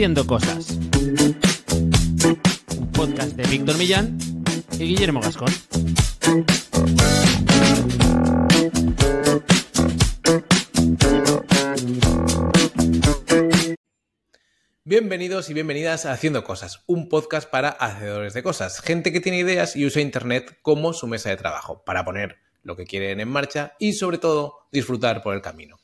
Haciendo Cosas. Un podcast de Víctor Millán y Guillermo Gascón. Bienvenidos y bienvenidas a Haciendo Cosas, un podcast para hacedores de cosas, gente que tiene ideas y usa Internet como su mesa de trabajo, para poner lo que quieren en marcha y sobre todo disfrutar por el camino.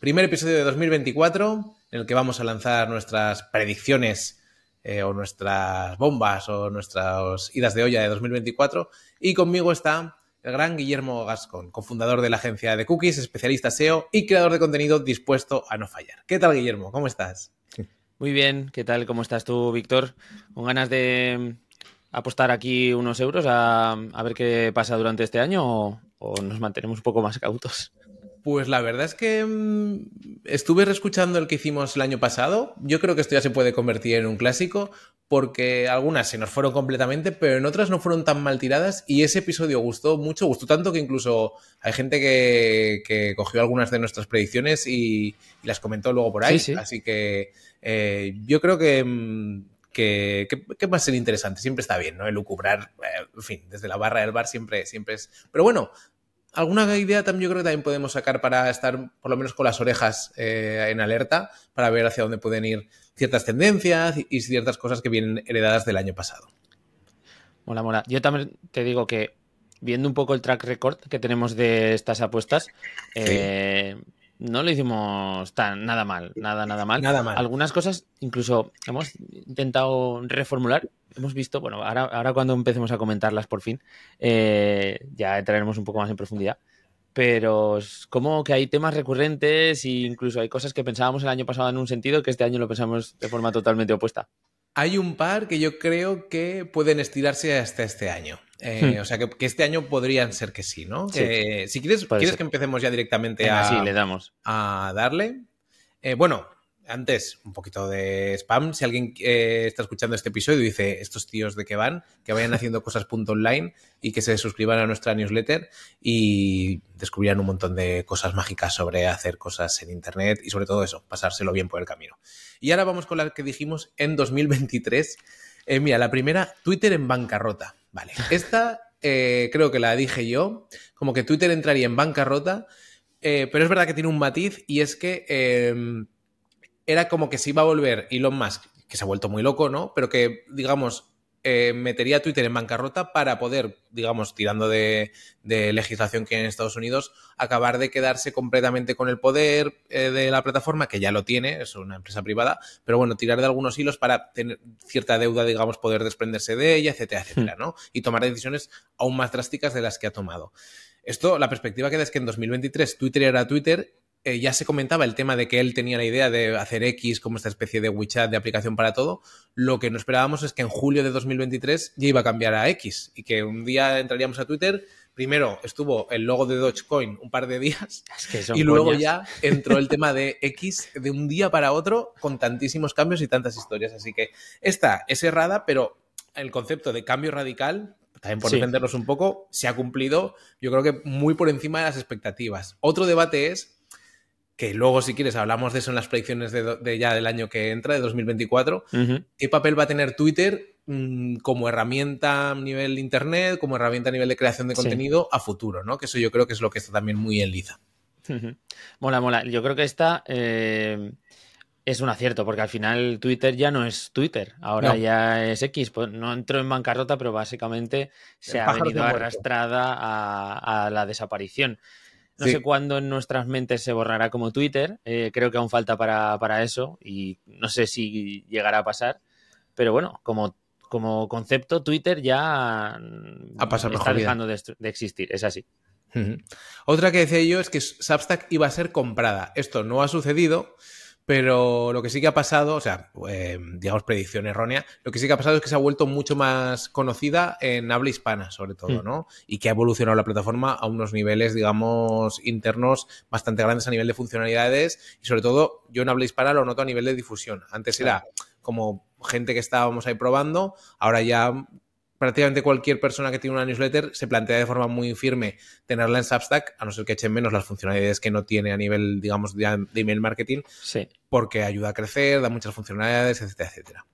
Primer episodio de 2024 en el que vamos a lanzar nuestras predicciones eh, o nuestras bombas o nuestras idas de olla de 2024 y conmigo está el gran Guillermo Gascón, cofundador de la agencia de Cookies, especialista SEO y creador de contenido dispuesto a no fallar. ¿Qué tal Guillermo? ¿Cómo estás? Muy bien, ¿qué tal? ¿Cómo estás tú, Víctor? ¿Con ganas de apostar aquí unos euros a, ver qué pasa durante este año o, o, nos mantenemos un poco más cautos? Pues la verdad es que mmm, estuve reescuchando el que hicimos el año pasado. Yo creo que esto ya se puede convertir en un clásico porque algunas se nos fueron completamente, pero en otras no fueron tan mal tiradas y ese episodio gustó mucho, gustó tanto que incluso hay gente que, que cogió algunas de nuestras predicciones y, y, las comentó luego por ahí. Sí, sí. Así que eh, yo creo que, que, que, que, va a ser interesante. Siempre está bien, ¿no? El lucubrar, eh, en fin, desde la barra del bar siempre, siempre es. Pero bueno, alguna idea también yo creo que también podemos sacar para estar por lo menos con las orejas eh, en alerta, para ver hacia dónde pueden ir ciertas tendencias y ciertas cosas que vienen heredadas del año pasado. Mola, mola. Yo también te digo que viendo un poco el track record que tenemos de estas apuestas, sí. eh, no lo hicimos tan nada mal, nada, nada mal. Nada mal. Algunas cosas incluso hemos intentado reformular. Hemos visto, bueno, ahora, ahora cuando empecemos a comentarlas por fin, eh, ya entraremos un poco más en profundidad. Pero es como que hay temas recurrentes e incluso hay cosas que pensábamos el año pasado en un sentido que este año lo pensamos de forma totalmente opuesta. Hay un par que yo creo que pueden estirarse hasta este año. Eh, hmm. O sea, que, que, este año podrían ser que sí, ¿no? Sí, eh, si quieres, ¿quieres que empecemos ya directamente Venga, a, sí, le damos. a darle. Bueno, antes, un poquito de spam. Si alguien eh, está escuchando este episodio y dice, estos tíos de qué van, que vayan haciendo cosas punto online y que se suscriban a nuestra newsletter y descubrirán un montón de cosas mágicas sobre hacer cosas en Internet y sobre todo eso, pasárselo bien por el camino. Y ahora vamos con la que dijimos en 2023. Eh, mira, la primera, Twitter en bancarrota. Vale, esta eh, creo que la dije yo, como que Twitter entraría en bancarrota, pero es verdad que tiene un matiz y es que eh, era como que se iba a volver Elon Musk, que se ha vuelto muy loco, ¿no? Pero que, digamos, eh, metería a Twitter en bancarrota para poder, digamos, tirando de, de, legislación que hay en Estados Unidos, acabar de quedarse completamente con el poder eh, de la plataforma, que ya lo tiene, es una empresa privada, pero bueno, tirar de algunos hilos para tener cierta deuda, digamos, poder desprenderse de ella, etcétera, etcétera, ¿no? Y tomar decisiones aún más drásticas de las que ha tomado. Esto, la perspectiva que da es que en 2023 Twitter era Twitter eh, ya se comentaba el tema de que él tenía la idea de hacer X como esta especie de WeChat de aplicación para todo. Lo que no esperábamos es que en julio de 2023 ya iba a cambiar a X y que un día entraríamos a Twitter. Primero estuvo el logo de Dogecoin un par de días es que y luego coñas. ya entró el tema de X de un día para otro con tantísimos cambios y tantas historias. Así que esta es errada, pero el concepto de cambio radical también por sí. defenderlos un poco, se ha cumplido, yo creo que muy por encima de las expectativas. Otro debate es que luego si quieres hablamos de eso en las predicciones de, de ya del año que entra, de 2024, uh -huh. ¿qué papel va a tener Twitter mmm, como herramienta a nivel de Internet, como herramienta a nivel de creación de contenido sí. a futuro? ¿no? Que eso yo creo que es lo que está también muy en liza. Uh -huh. Mola, mola. Yo creo que esta eh, es un acierto, porque al final Twitter ya no es Twitter, ahora no. ya es X. Pues no entró en bancarrota, pero básicamente se ha venido arrastrada a, a la desaparición. No sí. sé cuándo en nuestras mentes se borrará como Twitter. Eh, creo que aún falta para, para, eso y no sé si llegará a pasar. Pero bueno, como, como concepto, Twitter ya a pasar está dejando de, de, existir. Es así. Uh -huh. Otra que decía yo es que Substack iba a ser comprada. Esto no ha sucedido. Pero lo que sí que ha pasado, o sea, eh, digamos predicción errónea, lo que sí que ha pasado es que se ha vuelto mucho más conocida en habla hispana, sobre todo, mm. ¿no? Y que ha evolucionado la plataforma a unos niveles, digamos, internos bastante grandes a nivel de funcionalidades y sobre todo yo en habla hispana lo noto a nivel de difusión. Antes era como gente que estábamos ahí probando, ahora ya prácticamente cualquier persona que tiene una newsletter se plantea de forma muy firme tenerla en Substack, a no ser que echen menos las funcionalidades que no tiene a nivel, digamos, de, email marketing, sí. porque ayuda a crecer, da muchas funcionalidades, etcétera, etcétera.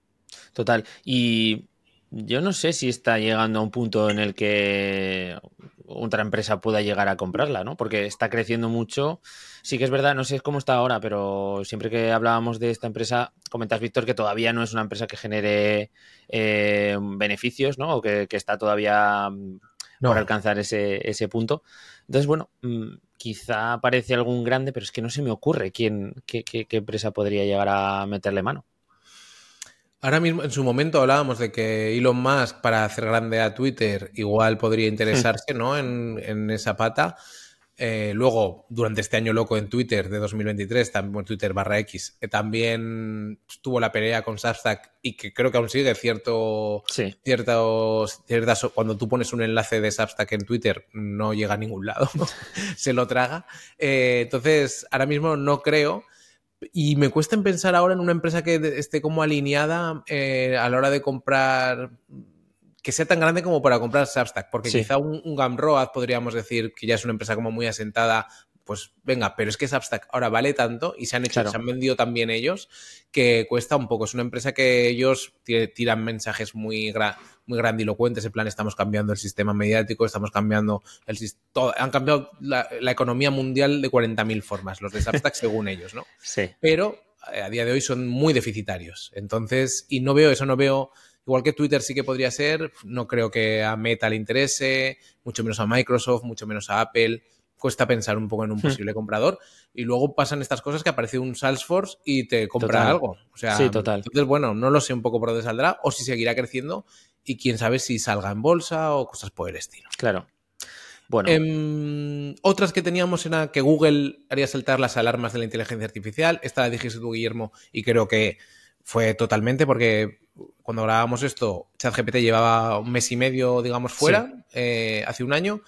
Total. Y yo no sé si está llegando a un punto en el que otra empresa pueda llegar a comprarla, ¿no? Porque está creciendo mucho. Sí que es verdad, no sé cómo está ahora, pero siempre que hablábamos de esta empresa, comentas, Víctor, que todavía no es una empresa que genere eh, beneficios, ¿no? O que, está todavía mm, por alcanzar ese, ese, punto. Entonces, bueno, mm, quizá aparece algún grande, pero es que no se me ocurre quién, qué, qué empresa podría llegar a meterle mano. Ahora mismo, en su momento hablábamos de que Elon Musk, para hacer grande a Twitter, igual podría interesarse, ¿no? En, esa pata. Eh, luego, durante este año loco en Twitter de 2023, también Twitter barra X, eh, también tuvo la pelea con Substack y que creo que aún sigue cierto, cierto cuando tú pones un enlace de Substack en Twitter no llega a ningún lado, se lo traga. Eh, entonces, ahora mismo no creo y me cuesta pensar ahora en una empresa que esté como alineada eh, a la hora de comprar, que sea tan grande como para comprar Substack, porque quizá un, un Gumroad podríamos decir que ya es una empresa como muy asentada pues venga, pero es que Substack ahora vale tanto y se han hecho, se han vendido también ellos que cuesta un poco. Es una empresa que ellos tiran mensajes muy, muy grandilocuentes, en plan estamos cambiando el sistema mediático, estamos cambiando el todo, han cambiado la, economía mundial de 40.000 formas, los de Substack según ellos, ¿no? Sí. Pero eh, a día de hoy son muy deficitarios. Entonces, y no veo eso, no veo Igual que Twitter sí que podría ser, no creo que a Meta le interese, mucho menos a Microsoft, mucho menos a Apple cuesta pensar un poco en un hmm. posible comprador. Y luego pasan estas cosas que aparece un Salesforce y te compra algo. O sea, sí, total. Entonces, bueno, no lo sé un poco por dónde saldrá o si seguirá creciendo y quién sabe si salga en bolsa o cosas por el estilo. Claro. Bueno. Em, otras que teníamos era que Google haría saltar las alarmas de la inteligencia artificial. Esta la dijiste tú, Guillermo, y creo que fue totalmente porque cuando grabábamos esto, ChatGPT llevaba un mes y medio, digamos, fuera, eh, hace un año.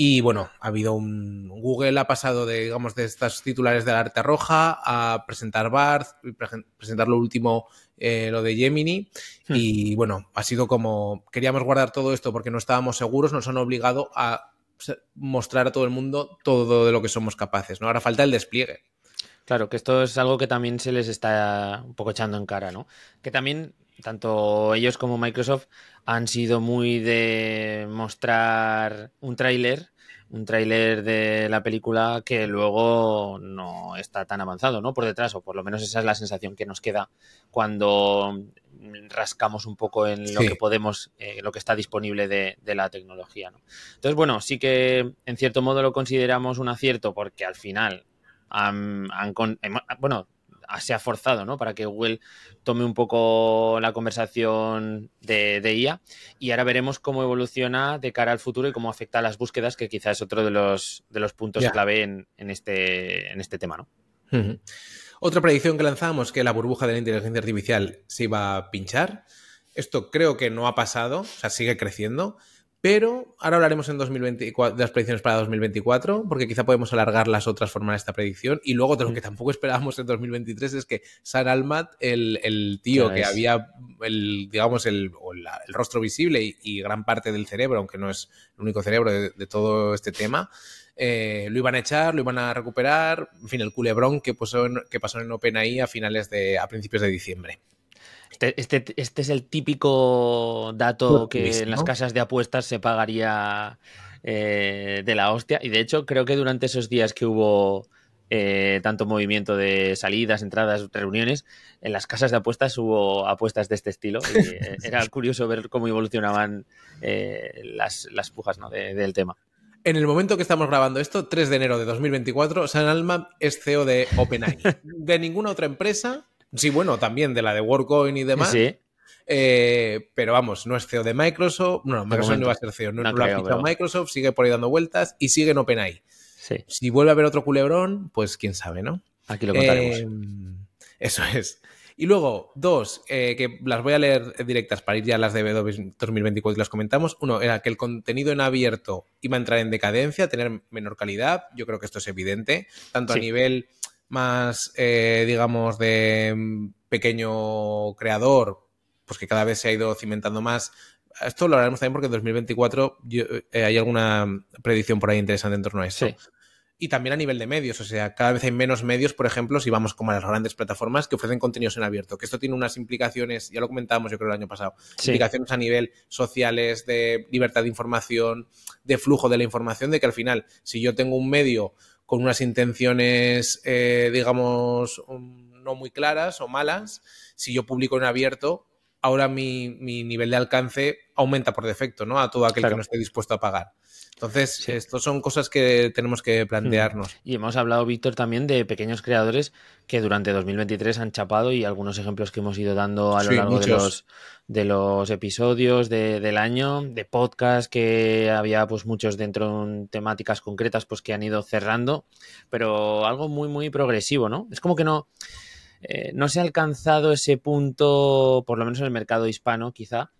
Y bueno, ha habido un. Google ha pasado de, digamos, de estas titulares de la arte roja a presentar Barth, presentar lo último, eh, lo de Gemini. Hmm. Y bueno, ha sido como. Queríamos guardar todo esto porque no estábamos seguros, nos han obligado a mostrar a todo el mundo todo de lo que somos capaces, ¿no? Ahora falta el despliegue. Claro, que esto es algo que también se les está un poco echando en cara, ¿no? Que también tanto ellos como Microsoft han sido muy de mostrar un tráiler, un tráiler de la película que luego no está tan avanzado, ¿no? Por detrás, o por lo menos esa es la sensación que nos queda cuando rascamos un poco en lo que podemos, eh, lo que está disponible de, la tecnología, ¿no? Entonces, bueno, sí que en cierto modo lo consideramos un acierto porque al final han, han bueno, se ha forzado, ¿no? Para que Google tome un poco la conversación de, IA y ahora veremos cómo evoluciona de cara al futuro y cómo afecta a las búsquedas, que quizás es otro de los, de los puntos clave en, este, en este tema, ¿no? Otra predicción que lanzamos, que la burbuja de la inteligencia artificial se iba a pinchar. Esto creo que no ha pasado, o sea, sigue creciendo. Pero ahora hablaremos en 2024, de las predicciones para 2024, porque quizá podemos alargar las otras formas de esta predicción. Y luego de lo que tampoco esperábamos en 2023 es que San Almat, el, tío que había, el, digamos, el, rostro visible y, gran parte del cerebro, aunque no es el único cerebro de, todo este tema, eh, lo iban a echar, lo iban a recuperar. En fin, el culebrón que pasó en, que pasó en OpenAI a finales de, a principios de diciembre. Este, este, este, es el típico dato que en las casas de apuestas se pagaría eh, de la hostia. Y de hecho, creo que durante esos días que hubo eh, tanto movimiento de salidas, entradas, reuniones, en las casas de apuestas hubo apuestas de este estilo. Y, eh, era curioso ver cómo evolucionaban las, pujas del tema. En el momento que estamos grabando esto, 3 de enero de 2024, San Alma es CEO de OpenAI. De ninguna otra empresa Sí, bueno, también de la de WorkCoin y demás. Sí. Eh, pero vamos, no es CEO de Microsoft. No, Microsoft no va a ser CEO. No, lo ha fichado Microsoft, sigue por ahí dando vueltas y sigue en OpenAI. Sí. Si vuelve a haber otro culebrón, pues quién sabe, ¿no? Aquí lo contaremos. Eh, eso es. Y luego, dos, eh, que las voy a leer directas para ir ya a las de 2024 y las comentamos. Uno, era que el contenido en abierto iba a entrar en decadencia, tener menor calidad. Yo creo que esto es evidente, tanto a nivel más, eh, digamos, de pequeño creador, pues que cada vez se ha ido cimentando más, esto lo haremos también porque en 2024 eh, hay alguna predicción por ahí interesante en torno a eso. Y también a nivel de medios, o sea, cada vez hay menos medios, por ejemplo, si vamos como a las grandes plataformas que ofrecen contenidos en abierto, que esto tiene unas implicaciones, ya lo comentábamos yo creo el año pasado, implicaciones a nivel sociales, de libertad de información, de flujo de la información, de que al final, si yo tengo un medio con unas intenciones, eh, digamos, no muy claras o malas, si yo publico en abierto, ahora mi, nivel de alcance aumenta por defecto, ¿no? A todo aquel que no esté dispuesto a pagar. Entonces, estos son cosas que tenemos que plantearnos. Y hemos hablado, Víctor, también de pequeños creadores que durante 2023 han chapado y algunos ejemplos que hemos ido dando a lo largo de los, de los episodios del año, de podcast que había pues muchos dentro de temáticas concretas pues que han ido cerrando, pero algo muy, muy progresivo, ¿no? Es como que no... Eh, no se ha alcanzado ese punto, por lo menos en el mercado hispano, quizá,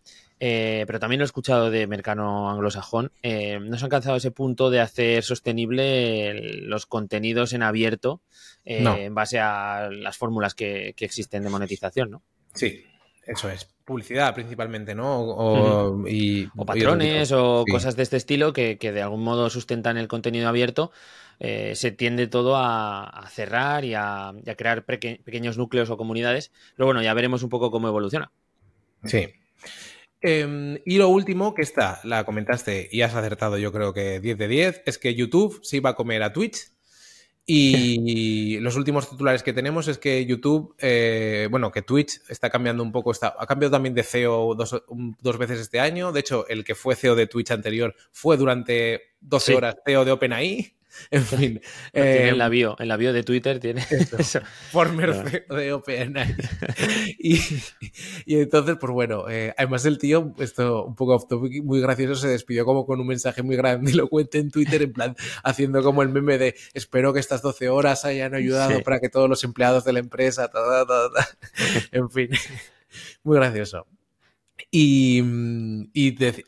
eh, pero también lo he escuchado de mercado anglosajón, eh, no se ha alcanzado ese punto de hacer sostenible los contenidos en abierto eh, en base a las fórmulas que, existen de monetización, ¿no? Sí, eso es. Publicidad principalmente, ¿no? O, patrones o cosas de este estilo que, de algún modo sustentan el contenido abierto. se tiende todo a, cerrar y a, crear pequeños núcleos o comunidades. Pero bueno, ya veremos un poco cómo evoluciona. Sí. Em, y lo último, que está, la comentaste y has acertado yo creo que 10 de 10, es que YouTube se iba a comer a Twitch. Y los últimos titulares que tenemos es que YouTube, eh, bueno, que Twitch está cambiando un poco, está, ha cambiado también de CEO dos, dos, veces este año. De hecho, el que fue CEO de Twitch anterior fue durante 12 horas CEO de OpenAI. En fin. en, la bio, en la bio de Twitter tiene eso. Former de OpenAI. y, y, entonces, pues bueno, eh, además el tío, esto un poco off topic, muy gracioso, se despidió como con un mensaje muy grande y lo cuente en Twitter, en plan, haciendo como el meme de espero que estas 12 horas hayan ayudado para que todos los empleados de la empresa, en fin, muy gracioso. Y,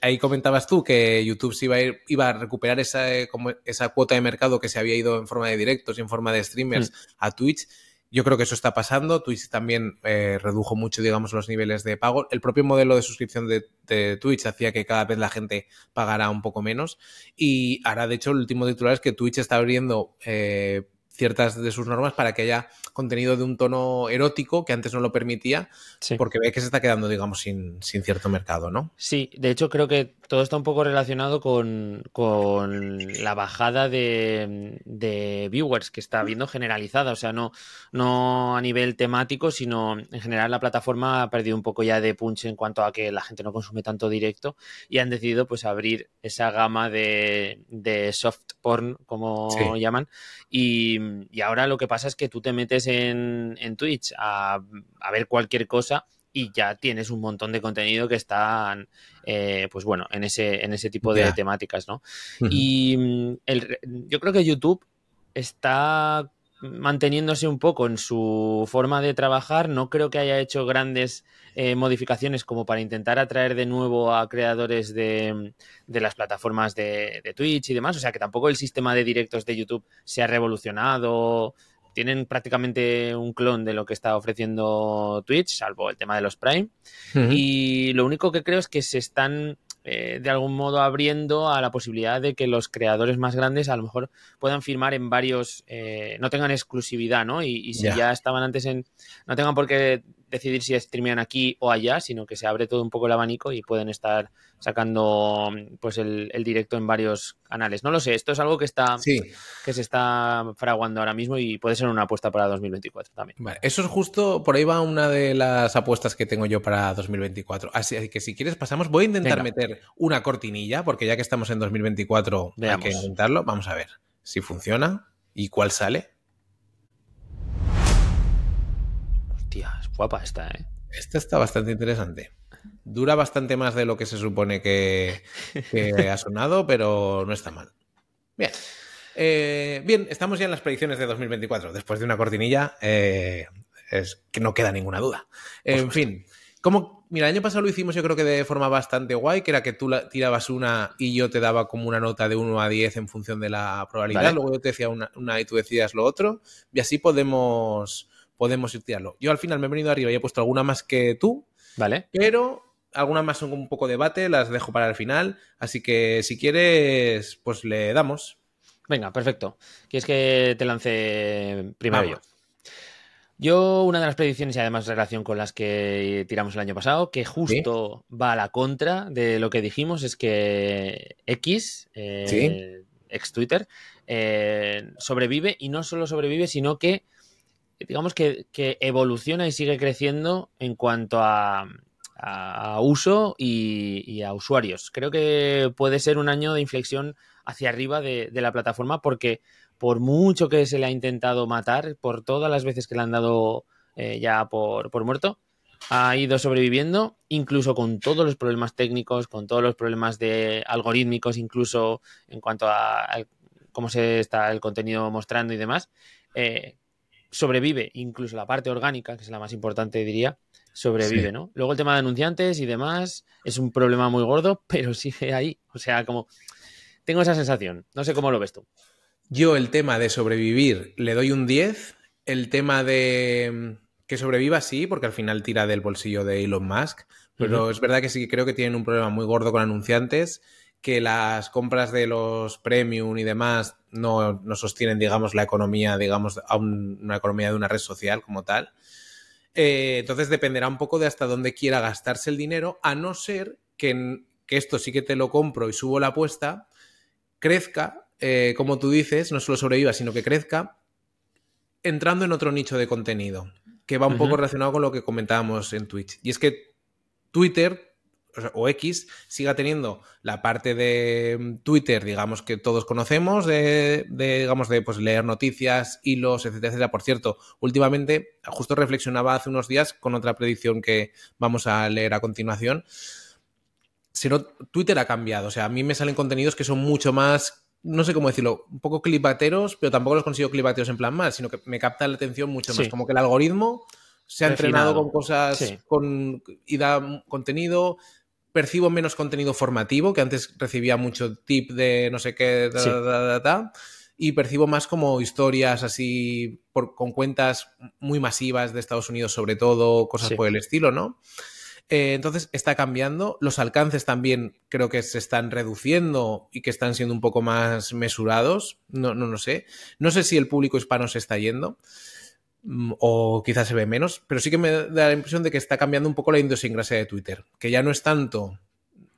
ahí comentabas tú que YouTube se iba a, ir, iba a recuperar esa, eh, como esa cuota de mercado que se había ido en forma de directos y en forma de streamers mm. a Twitch. Yo creo que eso está pasando. Twitch también eh, redujo mucho, digamos, los niveles de pago. El propio modelo de suscripción de, Twitch hacía que cada vez la gente pagara un poco menos. Y ahora, de hecho, el último titular es que Twitch está abriendo eh, ciertas de sus normas para que haya contenido de un tono erótico que antes no lo permitía, porque ve que se está quedando, digamos, sin, sin, cierto mercado, ¿no? Sí, de hecho creo que todo está un poco relacionado con, la bajada de, viewers que está habiendo generalizada, o sea, no, no a nivel temático, sino en general la plataforma ha perdido un poco ya de punch en cuanto a que la gente no consume tanto directo y han decidido pues abrir esa gama de, soft porn, como llaman, y, y ahora lo que pasa es que tú te metes en, Twitch a, ver cualquier cosa y ya tienes un montón de contenido que están, eh, pues bueno, en ese, en ese tipo de temáticas, ¿no? Y mm, yo creo que YouTube está manteniéndose un poco en su forma de trabajar. No creo que haya hecho grandes eh, modificaciones como para intentar atraer de nuevo a creadores de, las plataformas de, de, Twitch y demás. O sea que tampoco el sistema de directos de YouTube se ha revolucionado tienen prácticamente un clon de lo que está ofreciendo Twitch, salvo el tema de los Prime. Y lo único que creo es que se están eh, de algún modo abriendo a la posibilidad de que los creadores más grandes a lo mejor puedan firmar en varios, eh, no tengan exclusividad, ¿no? Y, si ya estaban antes en, no tengan por qué decidir si streamean aquí o allá, sino que se abre todo un poco el abanico y pueden estar sacando pues el, directo en varios canales. No lo sé, esto es algo que está que se está fraguando ahora mismo y puede ser una apuesta para 2024 también. Vale, eso es justo, por ahí va una de las apuestas que tengo yo para 2024. Así que si quieres pasamos, voy a intentar meter una cortinilla, porque ya que estamos en 2024 hay que intentarlo. Vamos a ver si funciona y cuál sale. Hostia, es guapa esta, ¿eh? Esta está bastante interesante. Dura bastante más de lo que se supone que, ha sonado, pero no está mal. Bien. Eh, bien, estamos ya en las predicciones de 2024. Después de una cortinilla, eh, es que no queda ninguna duda. En fin, como, mira, el año pasado lo hicimos yo creo que de forma bastante guay, que era que tú tirabas una y yo te daba como una nota de 1 a 10 en función de la probabilidad. Luego yo te decía una, una, y tú decías lo otro. Y así podemos podemos ir tirarlo. Yo al final me he venido arriba y he puesto alguna más que tú. Vale. Pero algunas más son un poco debate, las dejo para el final, así que si quieres, pues le damos. Venga, perfecto. ¿Quieres que te lance primero yo? Yo, una de las predicciones, y además relación con las que tiramos el año pasado, que justo va a la contra de lo que dijimos, es que X, eh, ex Twitter, eh, sobrevive y no solo sobrevive, sino que, digamos que, evoluciona y sigue creciendo en cuanto a, uso y, a usuarios. Creo que puede ser un año de inflexión hacia arriba de la plataforma porque por mucho que se le ha intentado matar, por todas las veces que le han dado eh, ya por, muerto, ha ido sobreviviendo, incluso con todos los problemas técnicos, con todos los problemas de algorítmicos, incluso en cuanto a, cómo se está el contenido mostrando y demás. Eh, sobrevive, incluso la parte orgánica, que es la más importante, diría, sobrevive, ¿no? Luego el tema de anunciantes y demás es un problema muy gordo, pero sigue ahí. O sea, como tengo esa sensación. No sé cómo lo ves tú. Yo el tema de sobrevivir le doy un 10. El tema de mm, que sobreviva sí, porque al final tira del bolsillo de Elon Musk. Pero es verdad que sí creo que tienen un problema muy gordo con anunciantes, que las compras de los premium y demás no, sostienen, digamos, la economía, digamos, a una economía de una red social como tal. Eh, entonces dependerá un poco de hasta dónde quiera gastarse el dinero, a no ser que, que esto sí que te lo compro y subo la apuesta, crezca eh, como tú dices, no solo sobreviva, sino que crezca, entrando en otro nicho de contenido, que va un poco relacionado con lo que comentábamos en Twitch. Y es que Twitter o, X siga teniendo la parte de mm, Twitter, digamos, que todos conocemos, de, digamos, de pues, leer noticias, hilos, etcétera, etcétera. Por cierto, últimamente, justo reflexionaba hace unos días con otra predicción que vamos a leer a continuación. Sino, Twitter ha cambiado. O sea, a mí me salen contenidos que son mucho más no sé cómo decirlo, un poco clipateros, pero tampoco los consigo clipateros en plan mal, sino que me capta la atención mucho más. Como que el algoritmo se ha entrenado con cosas con, y da contenido. Percibo menos contenido formativo, que antes recibía mucho tip de no sé qué, y percibo más como historias así con cuentas muy masivas de Estados Unidos, sobre todo, cosas por el estilo, ¿no? Eh, entonces está cambiando. Los alcances también creo que se están reduciendo y que están siendo un poco más mesurados. No, no, no sé. No sé si el público hispano se está yendo o quizás se ve menos, pero sí que me da la impresión de que está cambiando un poco la idiosincrasia de Twitter, que ya no es tanto.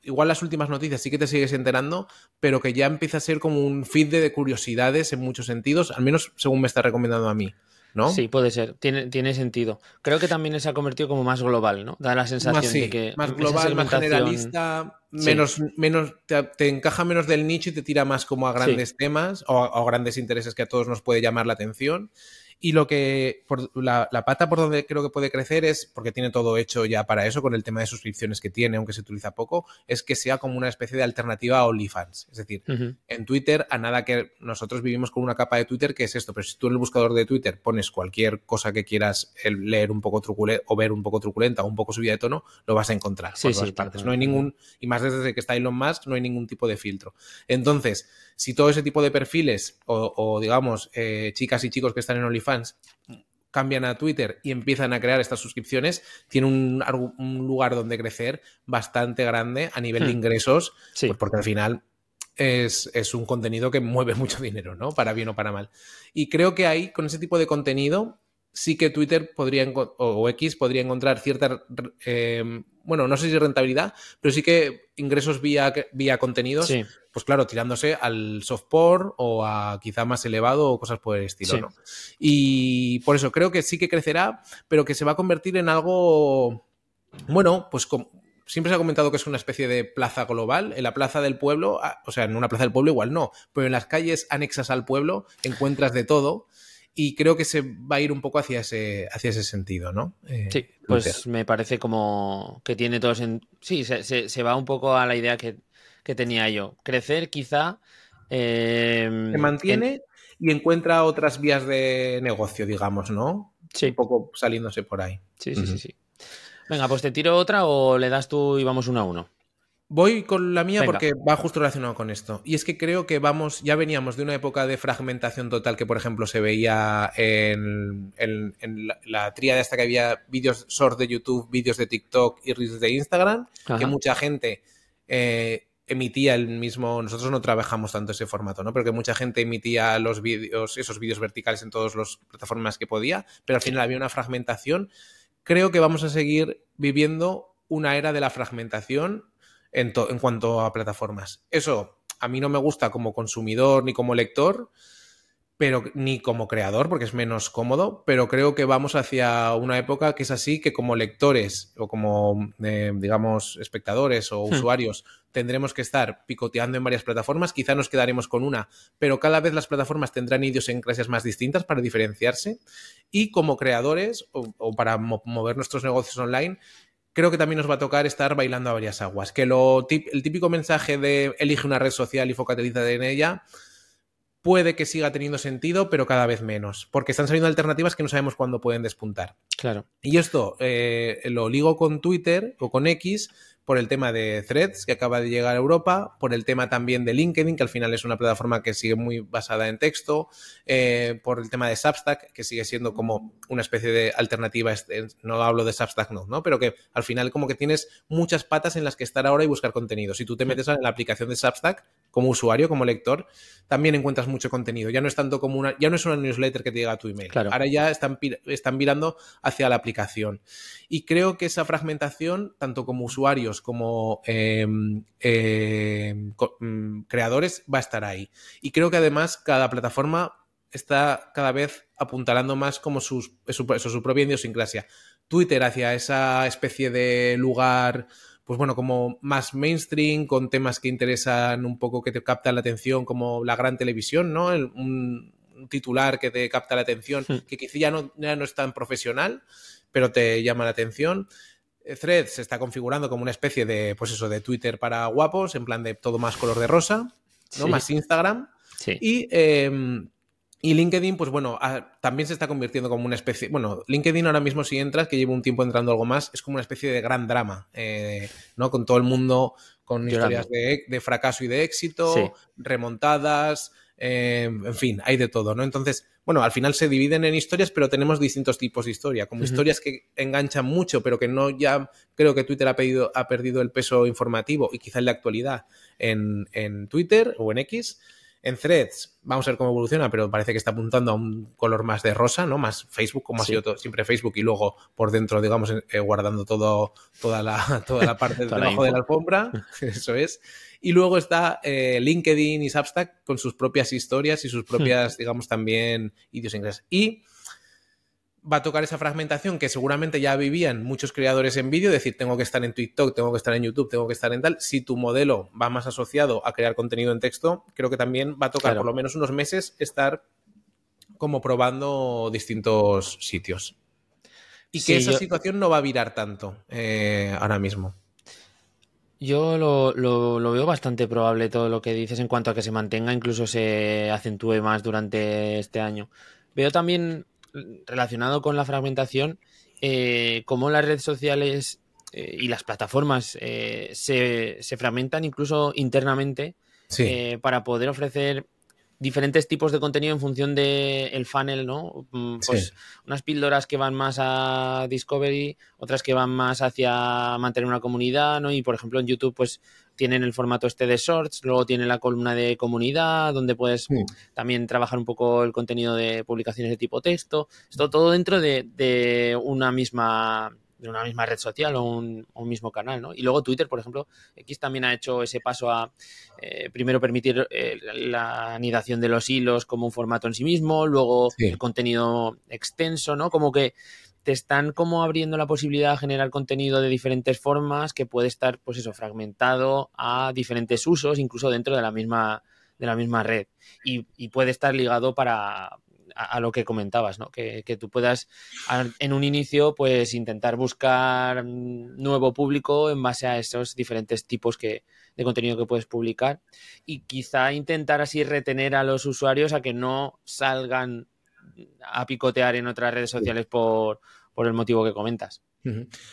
Igual las últimas noticias sí que te sigues enterando, pero que ya empieza a ser como un feed de curiosidades en muchos sentidos, al menos según me está recomendando a mí. ¿no? Sí, puede ser, tiene, tiene sentido. Creo que también se ha convertido como más global, ¿no? Da la sensación de que. Más global, más generalista, menos, menos te, encaja menos del nicho y te tira más como a grandes temas o a, grandes intereses que a todos nos puede llamar la atención. Y lo que, por, la, pata por donde creo que puede crecer es, porque tiene todo hecho ya para eso, con el tema de suscripciones que tiene, aunque se utiliza poco, es que sea como una especie de alternativa a OnlyFans. Es decir, en Twitter, a nada que nosotros vivimos con una capa de Twitter que es esto, pero si tú en el buscador de Twitter pones cualquier cosa que quieras leer un poco truculenta o ver un poco truculenta o un poco subida de tono, lo vas a encontrar por todas partes. No hay ningún, y más desde que está Elon Musk, no hay ningún tipo de filtro. Entonces, si todo ese tipo de perfiles o, digamos, eh, chicas y chicos que están en OnlyFans cambian a Twitter y empiezan a crear estas suscripciones, tiene un, lugar donde crecer bastante grande a nivel de hmm. ingresos, pues porque al final es, un contenido que mueve mucho dinero, ¿no? Para bien o para mal. Y creo que ahí, con ese tipo de contenido, sí que Twitter podría o X podría encontrar cierta eh, bueno, no sé si rentabilidad, pero sí que ingresos vía, vía contenidos, pues claro, tirándose al soft porn o a quizá más elevado o cosas por el estilo, ¿no? Y por eso creo que sí que crecerá, pero que se va a convertir en algo, bueno, pues siempre se ha comentado que es una especie de plaza global. En la plaza del pueblo, ah, o sea, en una plaza del pueblo igual no, pero en las calles anexas al pueblo encuentras de todo y creo que se va a ir un poco hacia ese, hacia ese sentido, ¿no? Eh, sí, pues me parece como que tiene todos en... Sí, se, va un poco a la idea que, tenía yo. Crecer quizá... Em, se mantiene y encuentra otras vías de negocio, digamos, ¿no? Sí. Un poco saliéndose por ahí. Sí, sí, sí, sí. Venga, pues te tiro otra o le das tú y vamos uno a uno. Voy con la mía porque va justo relacionado con esto. Y es que creo que vamos, ya veníamos de una época de fragmentación total que, por ejemplo, se veía en, la, tríada esta que había vídeos short de YouTube, vídeos de TikTok y reels de Instagram, que mucha gente eh, emitía el mismo. Nosotros no trabajamos tanto ese formato, ¿no? Pero que mucha gente emitía los vídeos, esos vídeos verticales en todas las plataformas que podía, pero al final había una fragmentación. Creo que vamos a seguir viviendo una era de la fragmentación en, en cuanto a plataformas. Eso a mí no me gusta como consumidor ni como lector, pero ni como creador, porque es menos cómodo, pero creo que vamos hacia una época que es así, que como lectores o como, eh, digamos, espectadores o hmm. usuarios, tendremos que estar picoteando en varias plataformas, quizá nos quedaremos con una, pero cada vez las plataformas tendrán idiosincrasias más distintas para diferenciarse, y como creadores o, para mover nuestros negocios online, creo que también nos va a tocar estar bailando a varias aguas. Que lo, el típico mensaje de elige una red social y focaliza en ella puede que siga teniendo sentido, pero cada vez menos, porque están saliendo alternativas que no sabemos cuándo pueden despuntar. Claro. Y esto eh, lo ligo con Twitter o con X, por el tema de Threads, que acaba de llegar a Europa, por el tema también de LinkedIn, que al final es una plataforma que sigue muy basada en texto, eh, por el tema de Substack, que sigue siendo como una especie de alternativa, no hablo de Substack, no, ¿no? Pero que al final como que tienes muchas patas en las que estar ahora y buscar contenido. Si tú te metes en la aplicación de Substack, como usuario, como lector, también encuentras mucho contenido. Ya no es tanto como una, ya no es una newsletter que te llega a tu email. Ahora ya están, están virando hacia la aplicación. Y creo que esa fragmentación, tanto como usuarios como em, em, mm, creadores, va a estar ahí. Y creo que además cada plataforma está cada vez apuntalando más como su, su propia idiosincrasia. Twitter hacia esa especie de lugar pues bueno, como más mainstream, con temas que interesan un poco, que te captan la atención, como la gran televisión, ¿no? un, titular que te capta la atención, hmm. que quizá ya no, ya no es tan profesional, pero te llama la atención. Eh, Threads se está configurando como una especie de, pues eso, de Twitter para guapos, en plan de todo más color de rosa, ¿no? Más Instagram. Sí. Y em, y LinkedIn, pues bueno, también se está convirtiendo como una especie. Bueno, LinkedIn ahora mismo, si entras, que llevo un tiempo entrando algo más, es como una especie de gran drama, eh, ¿no? Con todo el mundo, con historias de, fracaso y de éxito, remontadas, eh, en fin, hay de todo, ¿no? Entonces, bueno, al final se dividen en historias, pero tenemos distintos tipos de historia, como historias que enganchan mucho, pero que no ya creo que Twitter ha, pedido, ha perdido el peso informativo y quizá en la actualidad en, en Twitter o en X en threads, vamos a ver cómo evoluciona, pero parece que está apuntando a un color más de rosa, ¿no? Más Facebook, como ha sido siempre Facebook, y luego por dentro, digamos, eh, guardando todo, toda, la, toda la parte debajo de la alfombra. Eso es. Y luego está eh, LinkedIn y Substack con sus propias historias y sus propias, digamos, también idiosincrasias. Y va a tocar esa fragmentación que seguramente ya vivían muchos creadores en vídeo, decir, tengo que estar en TikTok, tengo que estar en YouTube, tengo que estar en tal. Si tu modelo va más asociado a crear contenido en texto, creo que también va a tocar por lo menos unos meses estar como probando distintos sitios. Y que esa situación no va a virar tanto eh, ahora mismo. Yo lo, lo, veo bastante probable todo lo que dices en cuanto a que se mantenga, incluso se acentúe más durante este año. Veo también relacionado con la fragmentación, eh, cómo las redes sociales eh, y las plataformas eh, se, se, fragmentan incluso internamente eh, para poder ofrecer diferentes tipos de contenido en función del el funnel, ¿no? Mm, pues unas píldoras que van más a Discovery, otras que van más hacia mantener una comunidad, ¿no? Y por ejemplo en YouTube, pues tienen el formato este de shorts, luego tienen la columna de comunidad, donde puedes también trabajar un poco el contenido de publicaciones de tipo texto. Esto todo dentro de, una misma de una misma red social o un, mismo canal, ¿no? Y luego Twitter, por ejemplo, X también ha hecho ese paso a eh, primero permitir eh, la anidación de los hilos como un formato en sí mismo, luego el contenido extenso, ¿no? Como que te están como abriendo la posibilidad de generar contenido de diferentes formas que puede estar, pues eso, fragmentado a diferentes usos, incluso dentro de la misma, de la misma red. Y, puede estar ligado para, a, lo que comentabas, ¿no? Que, tú puedas en un inicio pues intentar buscar nuevo público en base a esos diferentes tipos que, de contenido que puedes publicar y quizá intentar así retener a los usuarios a que no salgan a picotear en otras redes sociales por, el motivo que comentas.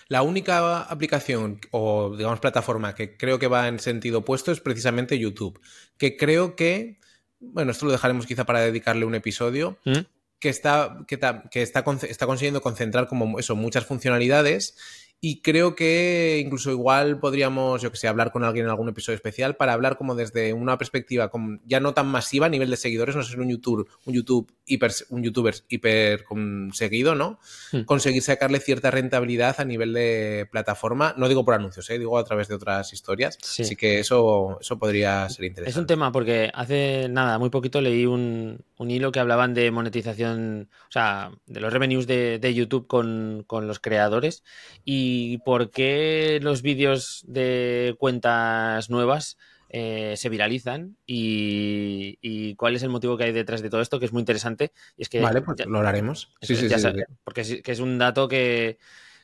La única aplicación o, digamos, plataforma que creo que va en sentido opuesto es precisamente YouTube, que creo que, bueno, esto lo dejaremos quizá para dedicarle un episodio, ¿Mm? que, está, que, que está, está consiguiendo concentrar como eso, muchas funcionalidades y creo que incluso igual podríamos, yo que sé, hablar con alguien en algún episodio especial para hablar como desde una perspectiva como ya no tan masiva a nivel de seguidores, no ser un YouTube, un YouTube hiper, un youtuber hiper seguido, ¿no? Hmm. Conseguir sacarle cierta rentabilidad a nivel de plataforma, no digo por anuncios, ¿eh? digo a través de otras historias. Así que eso, eso podría ser interesante. Es un tema porque hace nada, muy poquito leí un, un hilo que hablaban de monetización, o sea, de los revenues de, de YouTube con, con los creadores y y por qué los vídeos de cuentas nuevas eh, se viralizan y, cuál es el motivo que hay detrás de todo esto, que es muy interesante. Y es que vale, pues lo haremos. Sí, sí, sí, Porque es, que es un dato que,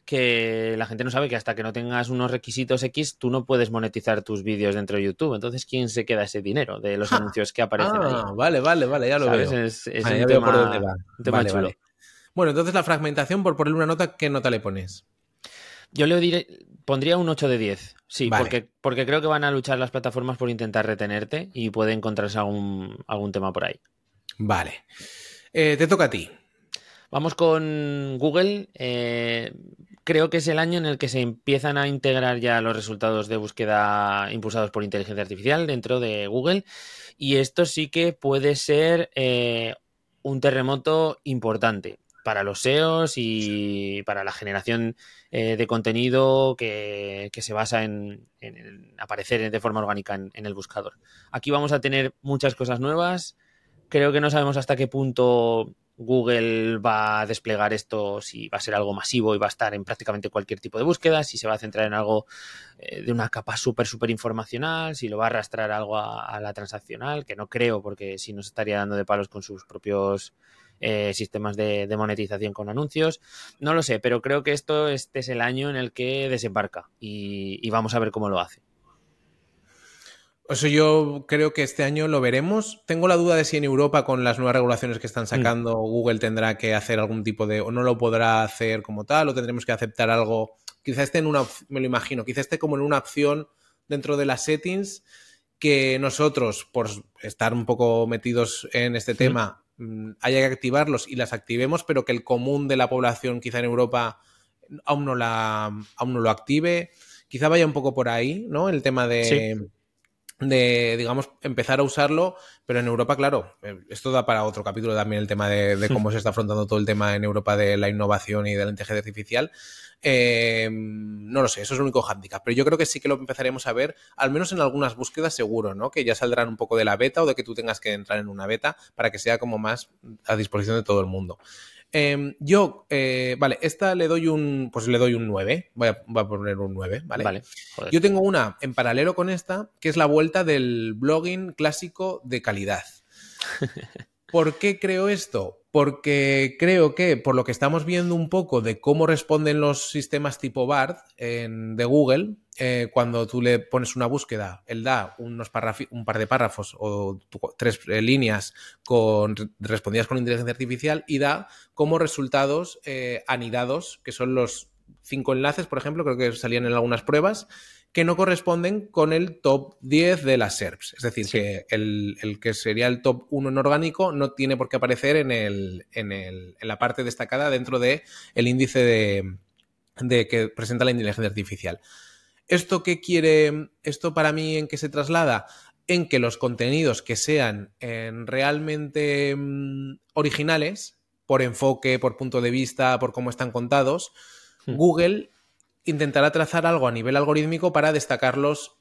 que la gente no sabe que hasta que no tengas unos requisitos X, tú no puedes monetizar tus vídeos dentro de YouTube. Entonces, ¿quién se queda ese dinero de los anuncios que aparecen ah, ahí? Vale, vale, vale, ya lo veo. Es, un, tema, chulo. Bueno, entonces la fragmentación, por ponerle una nota, ¿qué nota le pones? Yo le diré, pondría un 8 de 10. Sí, porque, porque creo que van a luchar las plataformas por intentar retenerte y puede encontrarse algún, algún tema por ahí. Vale. Eh, te toca a ti. Vamos con Google. Eh, creo que es el año en el que se empiezan a integrar ya los resultados de búsqueda impulsados por inteligencia artificial dentro de Google. Y esto sí que puede ser eh, un terremoto importante para los SEOs y para la generación eh, de contenido que, se basa en, aparecer de forma orgánica en, el buscador. Aquí vamos a tener muchas cosas nuevas. Creo que no sabemos hasta qué punto Google va a desplegar esto, si va a ser algo masivo y va a estar en prácticamente cualquier tipo de búsqueda, si se va a centrar en algo eh, de una capa súper, súper informacional, si lo va a arrastrar algo a, la transaccional, que no creo porque si nos estaría dando de palos con sus propios eh, sistemas de, monetización con anuncios. No lo sé, pero creo que esto este es el año en el que desembarca y, vamos a ver cómo lo hace. Eso yo creo que este año lo veremos. Tengo la duda de si en Europa, con las nuevas regulaciones que están mm. sacando, Google tendrá que hacer algún tipo de. o no lo podrá hacer como tal, o tendremos que aceptar algo. Quizá esté en una. me lo imagino, quizá esté como en una opción dentro de las settings que nosotros, por estar un poco metidos en este tema, Mm, haya que activarlos y las activemos, pero que el común de la población, quizá en Europa, aún no, la, aún no lo active. Quizá vaya un poco por ahí, ¿no? El tema de, de, digamos, empezar a usarlo, pero en Europa, claro, eh, esto da para otro capítulo también el tema de, cómo se está afrontando todo el tema en Europa de la innovación y de la inteligencia artificial. Eh, no lo sé, eso es el único hándicap, pero yo creo que sí que lo empezaremos a ver, al menos en algunas búsquedas seguro, ¿no? Que ya saldrán un poco de la beta o de que tú tengas que entrar en una beta para que sea como más a disposición de todo el mundo. Em, yo, eh, vale, esta le doy un, pues le doy un 9, voy a, poner un 9, ¿vale? Vale. Yo tengo una en paralelo con esta, que es la vuelta del blogging clásico de calidad. ¿Por qué creo esto? Porque creo que por lo que estamos viendo un poco de cómo responden los sistemas tipo BARD de Google, eh, cuando tú le pones una búsqueda, él da unos un par de párrafos o tres eh, líneas con, respondidas con inteligencia artificial y da como resultados eh, anidados, que son los cinco enlaces, por ejemplo, creo que salían en algunas pruebas, que no corresponden con el top 10 de las SERPs. Es decir, que el, que sería el top 1 en orgánico no tiene por qué aparecer en, el, en, el, en la parte destacada dentro del el índice de, de que presenta la inteligencia artificial. ¿Esto qué quiere? ¿Esto para mí en qué se traslada? En que los contenidos que sean realmente mm, originales, por enfoque, por punto de vista, por cómo están contados, hmm. Google intentará trazar algo a nivel algorítmico para destacarlos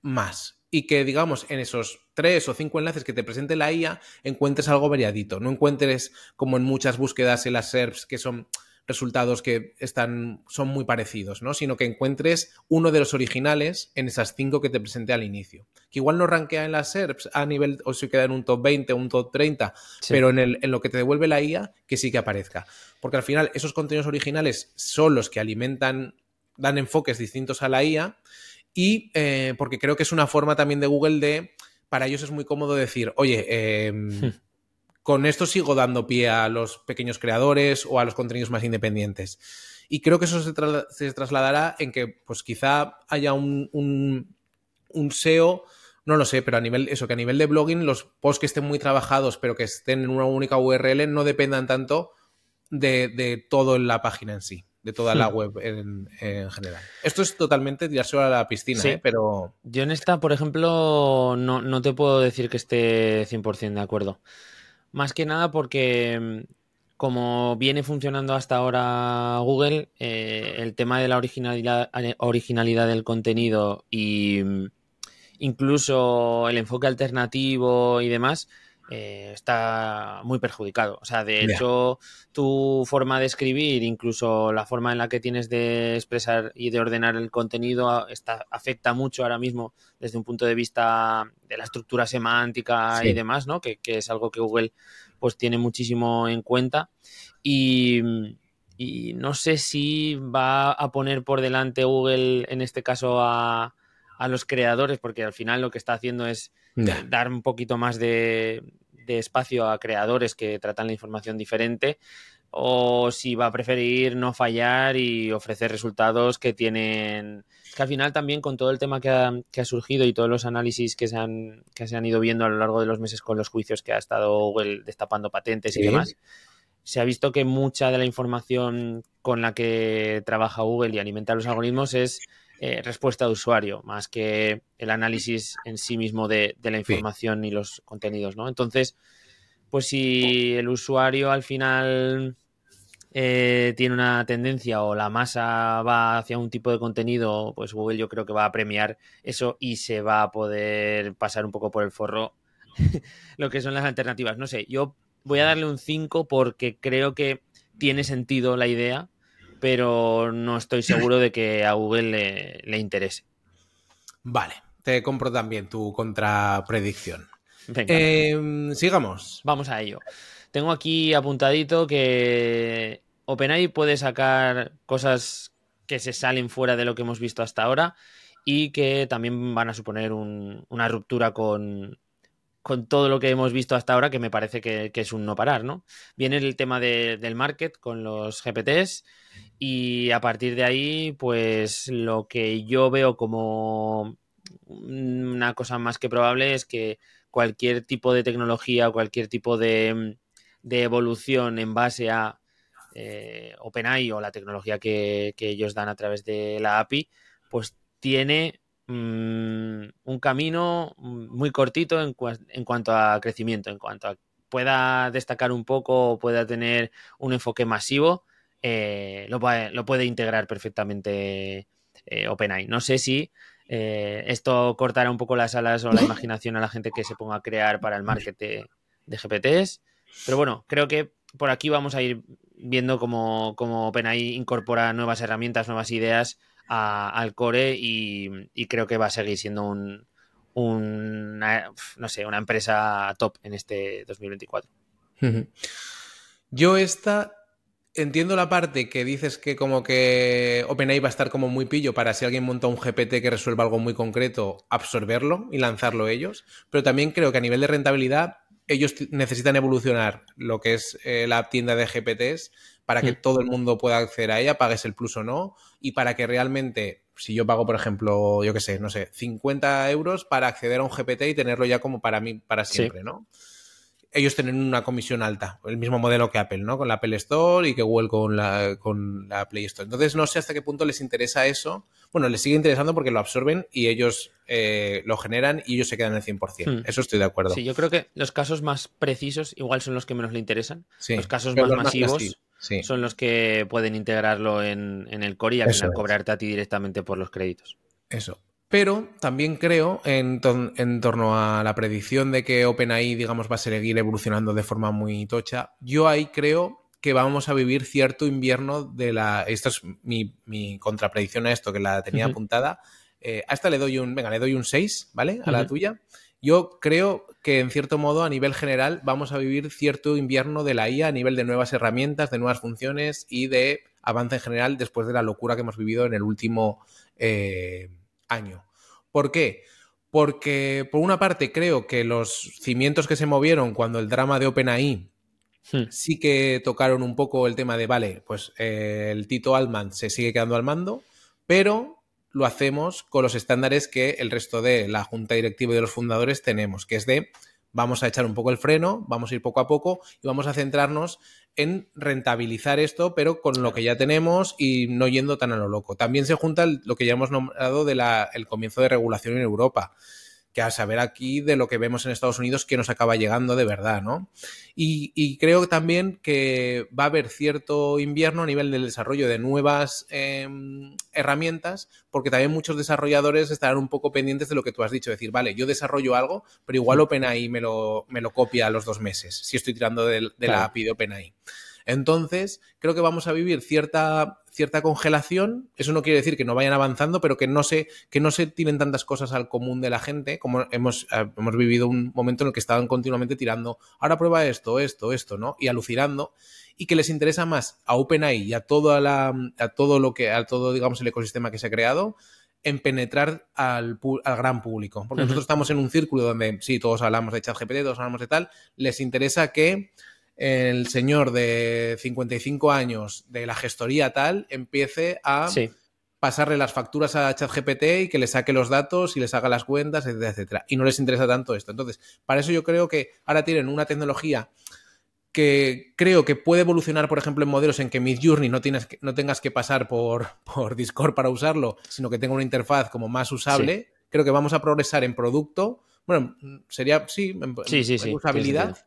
más. Y que, digamos, en esos tres o cinco enlaces que te presente la IA, encuentres algo variadito. No encuentres, como en muchas búsquedas en las SERPs, que son resultados que están, son muy parecidos, ¿no? Sino que encuentres uno de los originales en esas cinco que te presenté al inicio. Que igual no rankea en las SERPs a nivel, o se queda en un top 20 o un top 30, pero en, el, en lo que te devuelve la IA, que sí que aparezca. Porque al final esos contenidos originales son los que alimentan dan enfoques distintos a la IA y eh, porque creo que es una forma también de Google de, para ellos es muy cómodo decir, oye, hmm. Con esto sigo dando pie a los pequeños creadores o a los contenidos más independientes. Y creo que eso se, trasladará en que, pues quizá haya un, un, SEO, no lo sé, pero a nivel, eso, que a nivel de blogging, los posts que estén muy trabajados, pero que estén en una única URL, no dependan tanto de, de todo en la página en sí de toda la hmm. web en, general. Esto es totalmente tirarse a la piscina, ¿eh? pero... Yo en esta, por ejemplo, no, no te puedo decir que esté 100% de acuerdo. Más que nada porque mm, como viene funcionando hasta ahora Google, eh, el tema de la originalidad, originalidad del contenido y mm, incluso el enfoque alternativo y demás, eh, está muy perjudicado. O sea, de hecho, tu forma de escribir, incluso la forma en la que tienes de expresar y de ordenar el contenido, está, afecta mucho ahora mismo desde un punto de vista de la estructura semántica y demás, ¿no? Que, es algo que Google pues tiene muchísimo en cuenta. Y, no sé si va a poner por delante Google, en este caso, a, a los creadores, porque al final lo que está haciendo es dar un poquito más de, espacio a creadores que tratan la información diferente o si va a preferir no fallar y ofrecer resultados que tienen que al final también con todo el tema que ha, surgido y todos los análisis que se, han, que se han ido viendo a lo largo de los meses con los juicios que ha estado Google destapando patentes y demás, se ha visto que mucha de la información con la que trabaja Google y alimenta los algoritmos es eh, respuesta de usuario, más que el análisis en sí mismo de, la información y los contenidos, ¿no? Entonces, pues si el usuario al final eh, tiene una tendencia o la masa va hacia un tipo de contenido, pues Google yo creo que va a premiar eso y se va a poder pasar un poco por el forro lo que son las alternativas. No sé, yo voy a darle un 5 porque creo que tiene sentido la idea pero no estoy seguro de que a Google le, interese. Vale, te compro también tu contrapredicción. Em, sigamos. Vamos a ello. Tengo aquí apuntadito que OpenAI puede sacar cosas que se salen fuera de lo que hemos visto hasta ahora y que también van a suponer una ruptura con, con todo lo que hemos visto hasta ahora, que me parece que, es un no parar, ¿no? Viene el tema del market con los GPTs y a partir de ahí, pues lo que yo veo como una cosa más que probable es que cualquier tipo de tecnología o cualquier tipo de, evolución en base a eh, OpenAI o la tecnología que, que ellos dan a través de la API, pues tiene Mm, un camino muy cortito en, cuanto a crecimiento, en cuanto a pueda destacar un poco o pueda tener un enfoque masivo, eh, lo, puede integrar perfectamente eh, OpenAI. No sé si eh, esto cortará un poco las alas o la imaginación a la gente que se ponga a crear para el marketing de, GPTs, pero bueno, creo que por aquí vamos a ir viendo cómo, cómo OpenAI incorpora nuevas herramientas, nuevas ideas al core y, creo que va a seguir siendo un, una, una empresa top en este 2024. Yo esta entiendo la parte que dices que como que OpenAI va a estar como muy pillo para si alguien monta un GPT que resuelva algo muy concreto, absorberlo y lanzarlo ellos, pero también creo que a nivel de rentabilidad ellos necesitan evolucionar lo que es eh, la tienda de GPTs para que mm. todo el mundo pueda acceder a ella, pagues el plus o no, y para que realmente, si yo pago, por ejemplo, yo qué sé, no sé, 50 euros para acceder a un GPT y tenerlo ya como para mí, para siempre, ¿no? Ellos tienen una comisión alta, el mismo modelo que Apple, ¿no? Con la Apple Store y que Google con la, con la Play Store. Entonces, no sé hasta qué punto les interesa eso. Bueno, les sigue interesando porque lo absorben y ellos eh, lo generan y ellos se quedan al 100%. Hmm. Eso estoy de acuerdo. Sí, yo creo que los casos más precisos igual son los que menos le interesan. los casos más masivos son los que pueden integrarlo en, el core y al final cobrarte a ti directamente por los créditos. Eso. Pero también creo, en, torno a la predicción de que OpenAI, digamos, va a seguir evolucionando de forma muy tocha, yo ahí creo que vamos a vivir cierto invierno de la... Esto es mi, contrapredicción a esto, que la tenía apuntada. Eh, a esta le doy un... Venga, le doy un 6, ¿vale? A la tuya. Yo creo que en cierto modo a nivel general vamos a vivir cierto invierno de la IA a nivel de nuevas herramientas, de nuevas funciones y de avance en general después de la locura que hemos vivido en el último eh, año. ¿Por qué? Porque por una parte creo que los cimientos que se movieron cuando el drama de OpenAI Hmm. Sí que tocaron un poco el tema de, vale, pues eh, el Tito Altman se sigue quedando al mando, pero lo hacemos con los estándares que el resto de la junta directiva y de los fundadores tenemos, que es de vamos a echar un poco el freno, vamos a ir poco a poco y vamos a centrarnos en rentabilizar esto, pero con lo que ya tenemos y no yendo tan a lo loco. También se junta lo que ya hemos nombrado del comienzo de regulación en Europa que a saber aquí de lo que vemos en Estados Unidos que nos acaba llegando de verdad, ¿no? Y, creo también que va a haber cierto invierno a nivel del desarrollo de nuevas em, herramientas, porque también muchos desarrolladores estarán un poco pendientes de lo que tú has dicho, decir, vale, yo desarrollo algo, pero igual OpenAI me lo, me lo copia a los dos meses, si estoy tirando de, la API de OpenAI. Entonces, creo que vamos a vivir cierta, cierta congelación. Eso no quiere decir que no vayan avanzando, pero que no se, que no se tiren tantas cosas al común de la gente, como hemos, eh, hemos vivido un momento en el que estaban continuamente tirando, ahora prueba esto, esto, esto, ¿no? Y alucinando. Y que les interesa más a OpenAI y a, toda la, a todo lo que, a todo, digamos, el ecosistema que se ha creado, en penetrar al, al, gran público. Porque nosotros estamos en un círculo donde sí, todos hablamos de ChatGPT, todos hablamos de tal, les interesa que el señor de 55 años de la gestoría tal empiece a pasarle las facturas a ChatGPT y que le saque los datos y les haga las cuentas, etcétera, etcétera. Y no les interesa tanto esto. Entonces, para eso yo creo que ahora tienen una tecnología que creo que puede evolucionar, por ejemplo, en modelos en que Midjourney no, tienes no tengas que pasar por, por Discord para usarlo, sino que tenga una interfaz como más usable. Creo que vamos a progresar en producto. Bueno, sería, sí, en, en usabilidad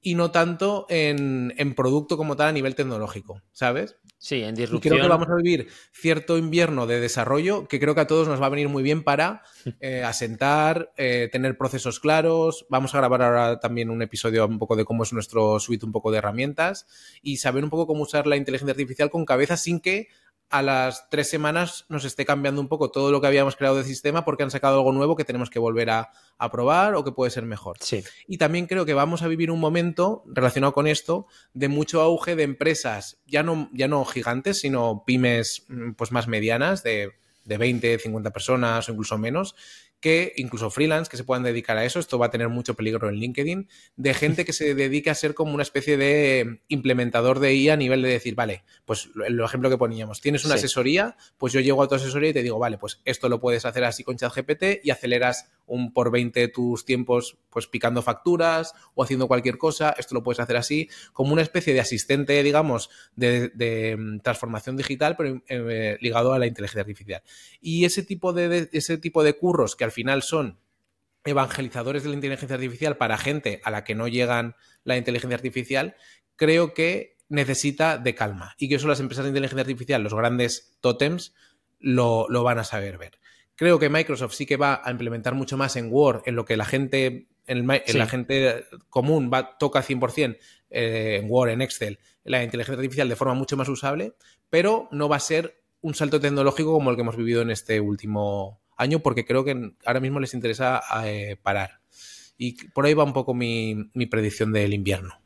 y no tanto en, producto como tal a nivel tecnológico, ¿sabes? Sí, en disrupción. Y creo que vamos a vivir cierto invierno de desarrollo que creo que a todos nos va a venir muy bien para eh, asentar, eh, tener procesos claros. Vamos a grabar ahora también un episodio un poco de cómo es nuestro suite, un poco de herramientas y saber un poco cómo usar la inteligencia artificial con cabeza sin que a las tres semanas nos esté cambiando un poco todo lo que habíamos creado de sistema porque han sacado algo nuevo que tenemos que volver a, probar o que puede ser mejor. Sí. Y también creo que vamos a vivir un momento relacionado con esto de mucho auge de empresas, ya no, ya no gigantes, sino pymes mm, pues más medianas, de, de 20, 50 personas o incluso menos, que incluso freelance que se puedan dedicar a eso, esto va a tener mucho peligro en LinkedIn, de gente que se dedique a ser como una especie de implementador de IA a nivel de decir, vale, pues el ejemplo que poníamos, tienes una asesoría, pues yo llego a tu asesoría y te digo, vale, pues esto lo puedes hacer así con ChatGPT y aceleras un por 20 tus tiempos pues picando facturas o haciendo cualquier cosa, esto lo puedes hacer así, como una especie de asistente, digamos, de, mm, transformación digital, pero eh, ligado a la inteligencia artificial. Y ese tipo de, ese tipo de curros que al final son evangelizadores de la inteligencia artificial para gente a la que no llegan la inteligencia artificial, creo que necesita de calma y que eso las empresas de inteligencia artificial, los grandes tótems, lo, lo van a saber ver. Creo que Microsoft sí que va a implementar mucho más en Word, en lo que la gente, en, la gente común va, toca 100% eh, en Word, en Excel, la inteligencia artificial de forma mucho más usable, pero no va a ser un salto tecnológico como el que hemos vivido en este último año, porque creo que ahora mismo les interesa eh, parar. Y por ahí va un poco mi predicción del invierno.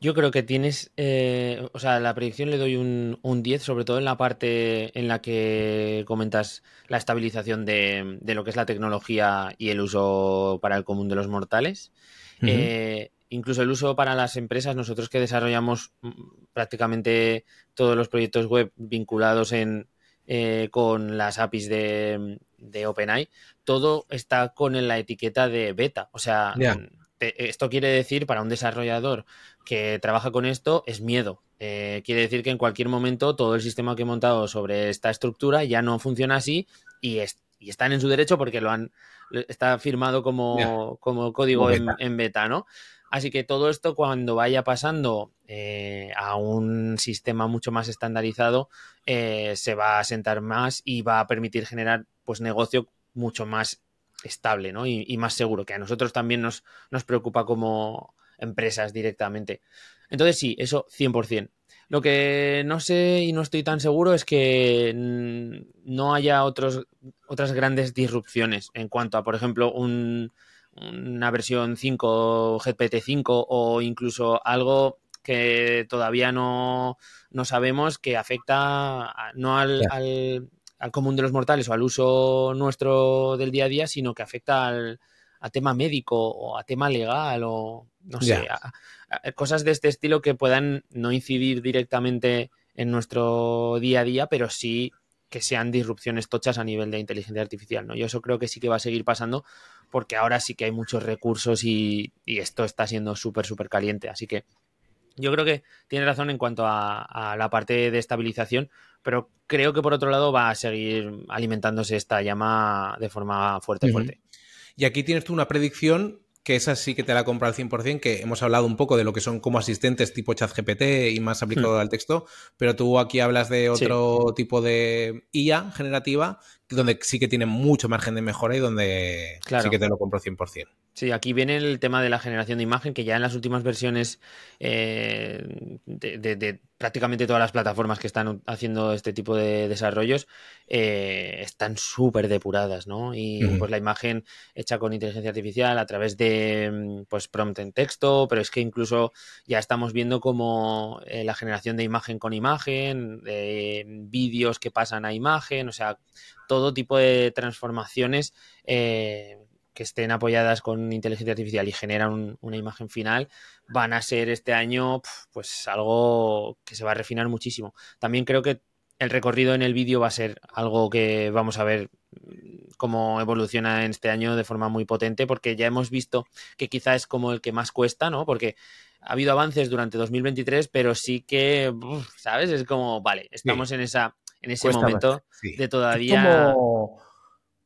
Yo creo que tienes, eh, o sea, la predicción le doy un, un, 10, sobre todo en la parte en la que comentas la estabilización de, lo que es la tecnología y el uso para el común de los mortales. Eh, incluso el uso para las empresas, nosotros que desarrollamos mm, prácticamente todos los proyectos web vinculados en, eh, con las APIs de, de, OpenAI, todo está con la etiqueta de beta. O sea, esto quiere decir para un desarrollador que trabaja con esto es miedo. Eh, quiere decir que en cualquier momento todo el sistema que he montado sobre esta estructura ya no funciona así y, están en su derecho porque lo han está firmado como, como código En, beta, ¿no? Así que todo esto cuando vaya pasando eh, a un sistema mucho más estandarizado eh, se va a sentar más y va a permitir generar pues negocio mucho más estable ¿no? y, más seguro, que a nosotros también nos, nos preocupa como empresas directamente. Entonces sí, eso 100%. Lo que no sé y no estoy tan seguro es que no haya otros, otras grandes disrupciones en cuanto a, por ejemplo, una versión 5, GPT-5 o incluso algo que todavía no, no sabemos que afecta no al, al, al común de los mortales o al uso nuestro del día a día, sino que afecta al, a tema médico o a tema legal o no sé, cosas de este estilo que puedan no incidir directamente en nuestro día a día, pero sí que sean disrupciones tochas a nivel de inteligencia artificial, ¿no? Yo eso creo que sí que va a seguir pasando porque ahora sí que hay muchos recursos y, esto está siendo súper, súper caliente. Así que yo creo que tiene razón en cuanto a, la parte de estabilización, pero creo que por otro lado va a seguir alimentándose esta llama de forma fuerte, fuerte. Y aquí tienes tú una predicción que esa sí que te la compro al 100%, que hemos hablado un poco de lo que son como asistentes tipo ChatGPT y más aplicado hmm. al texto, pero tú aquí hablas de otro tipo de IA generativa, donde sí que tiene mucho margen de mejora y donde sí que te lo compro 100%. Sí, aquí viene el tema de la generación de imagen, que ya en las últimas versiones eh, de, prácticamente todas las plataformas que están haciendo este tipo de desarrollos eh, están súper depuradas, ¿no? Y pues la imagen hecha con inteligencia artificial a través de pues prompt en texto, pero es que incluso ya estamos viendo como eh, la generación de imagen con imagen, de vídeos que pasan a imagen, o sea, todo tipo de transformaciones que estén apoyadas con inteligencia artificial y generan una imagen final, van a ser este año pues algo que se va a refinar muchísimo. También creo que el recorrido en el vídeo va a ser algo que vamos a ver mm, cómo evoluciona en este año de forma muy potente, porque ya hemos visto que quizá es como el que más cuesta, ¿no? Porque ha habido avances durante 2023, pero sí que, ¿sabes? Es como, vale, estamos en esa en ese momento de todavía...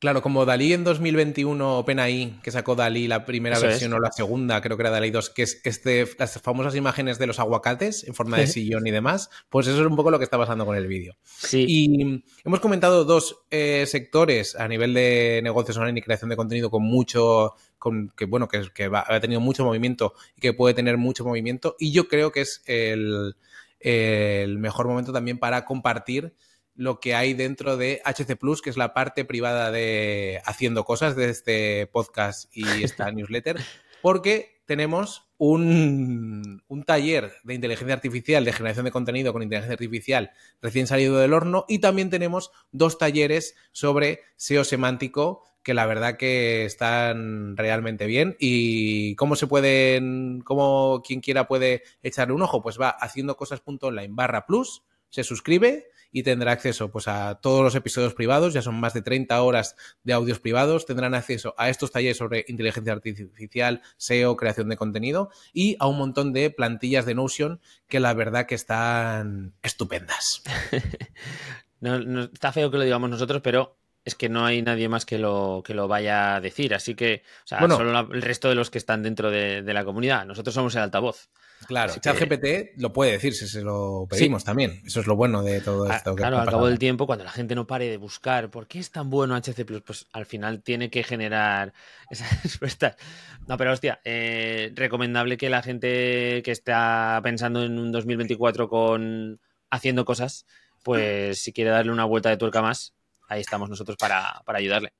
Claro, como Dalí en 2021, OpenAI, que sacó Dalí la primera versión o la segunda, creo que era Dalí 2, que es este, las famosas imágenes de los aguacates en forma de sillón y demás, pues eso es un poco lo que está pasando con el vídeo. Sí. Y hemos comentado dos eh, sectores a nivel de negocios online y creación de contenido con mucho, con, que bueno, que, que ha tenido mucho movimiento y que puede tener mucho movimiento. Y yo creo que es el, el mejor momento también para compartir lo que hay dentro de HC Plus, que es la parte privada de haciendo cosas de este podcast y esta newsletter, porque tenemos un, un, taller de inteligencia artificial, de generación de contenido con inteligencia artificial recién salido del horno y también tenemos dos talleres sobre SEO semántico que la verdad que están realmente bien. Y cómo se pueden, cómo quien quiera puede echarle un ojo, pues va haciendo cosas.online barra plus, se suscribe y tendrá acceso pues, a todos los episodios privados, ya son más de 30 horas de audios privados, tendrán acceso a estos talleres sobre inteligencia artificial, SEO, creación de contenido y a un montón de plantillas de Notion que la verdad que están estupendas. no, está feo que lo digamos nosotros, pero es que no hay nadie más que lo, que lo vaya a decir. Así que, o sea, solo el resto de los que están dentro de, la comunidad. Nosotros somos el altavoz. Claro, ChatGPT lo puede decir si se lo pedimos también. Eso es lo bueno de todo esto. claro, al cabo del tiempo, cuando la gente no pare de buscar por qué es tan bueno HC pues al final tiene que generar esas respuestas. No, pero hostia, eh, recomendable que la gente que está pensando en un 2024 con haciendo cosas, pues si quiere darle una vuelta de tuerca más, ahí estamos nosotros para, para ayudarle.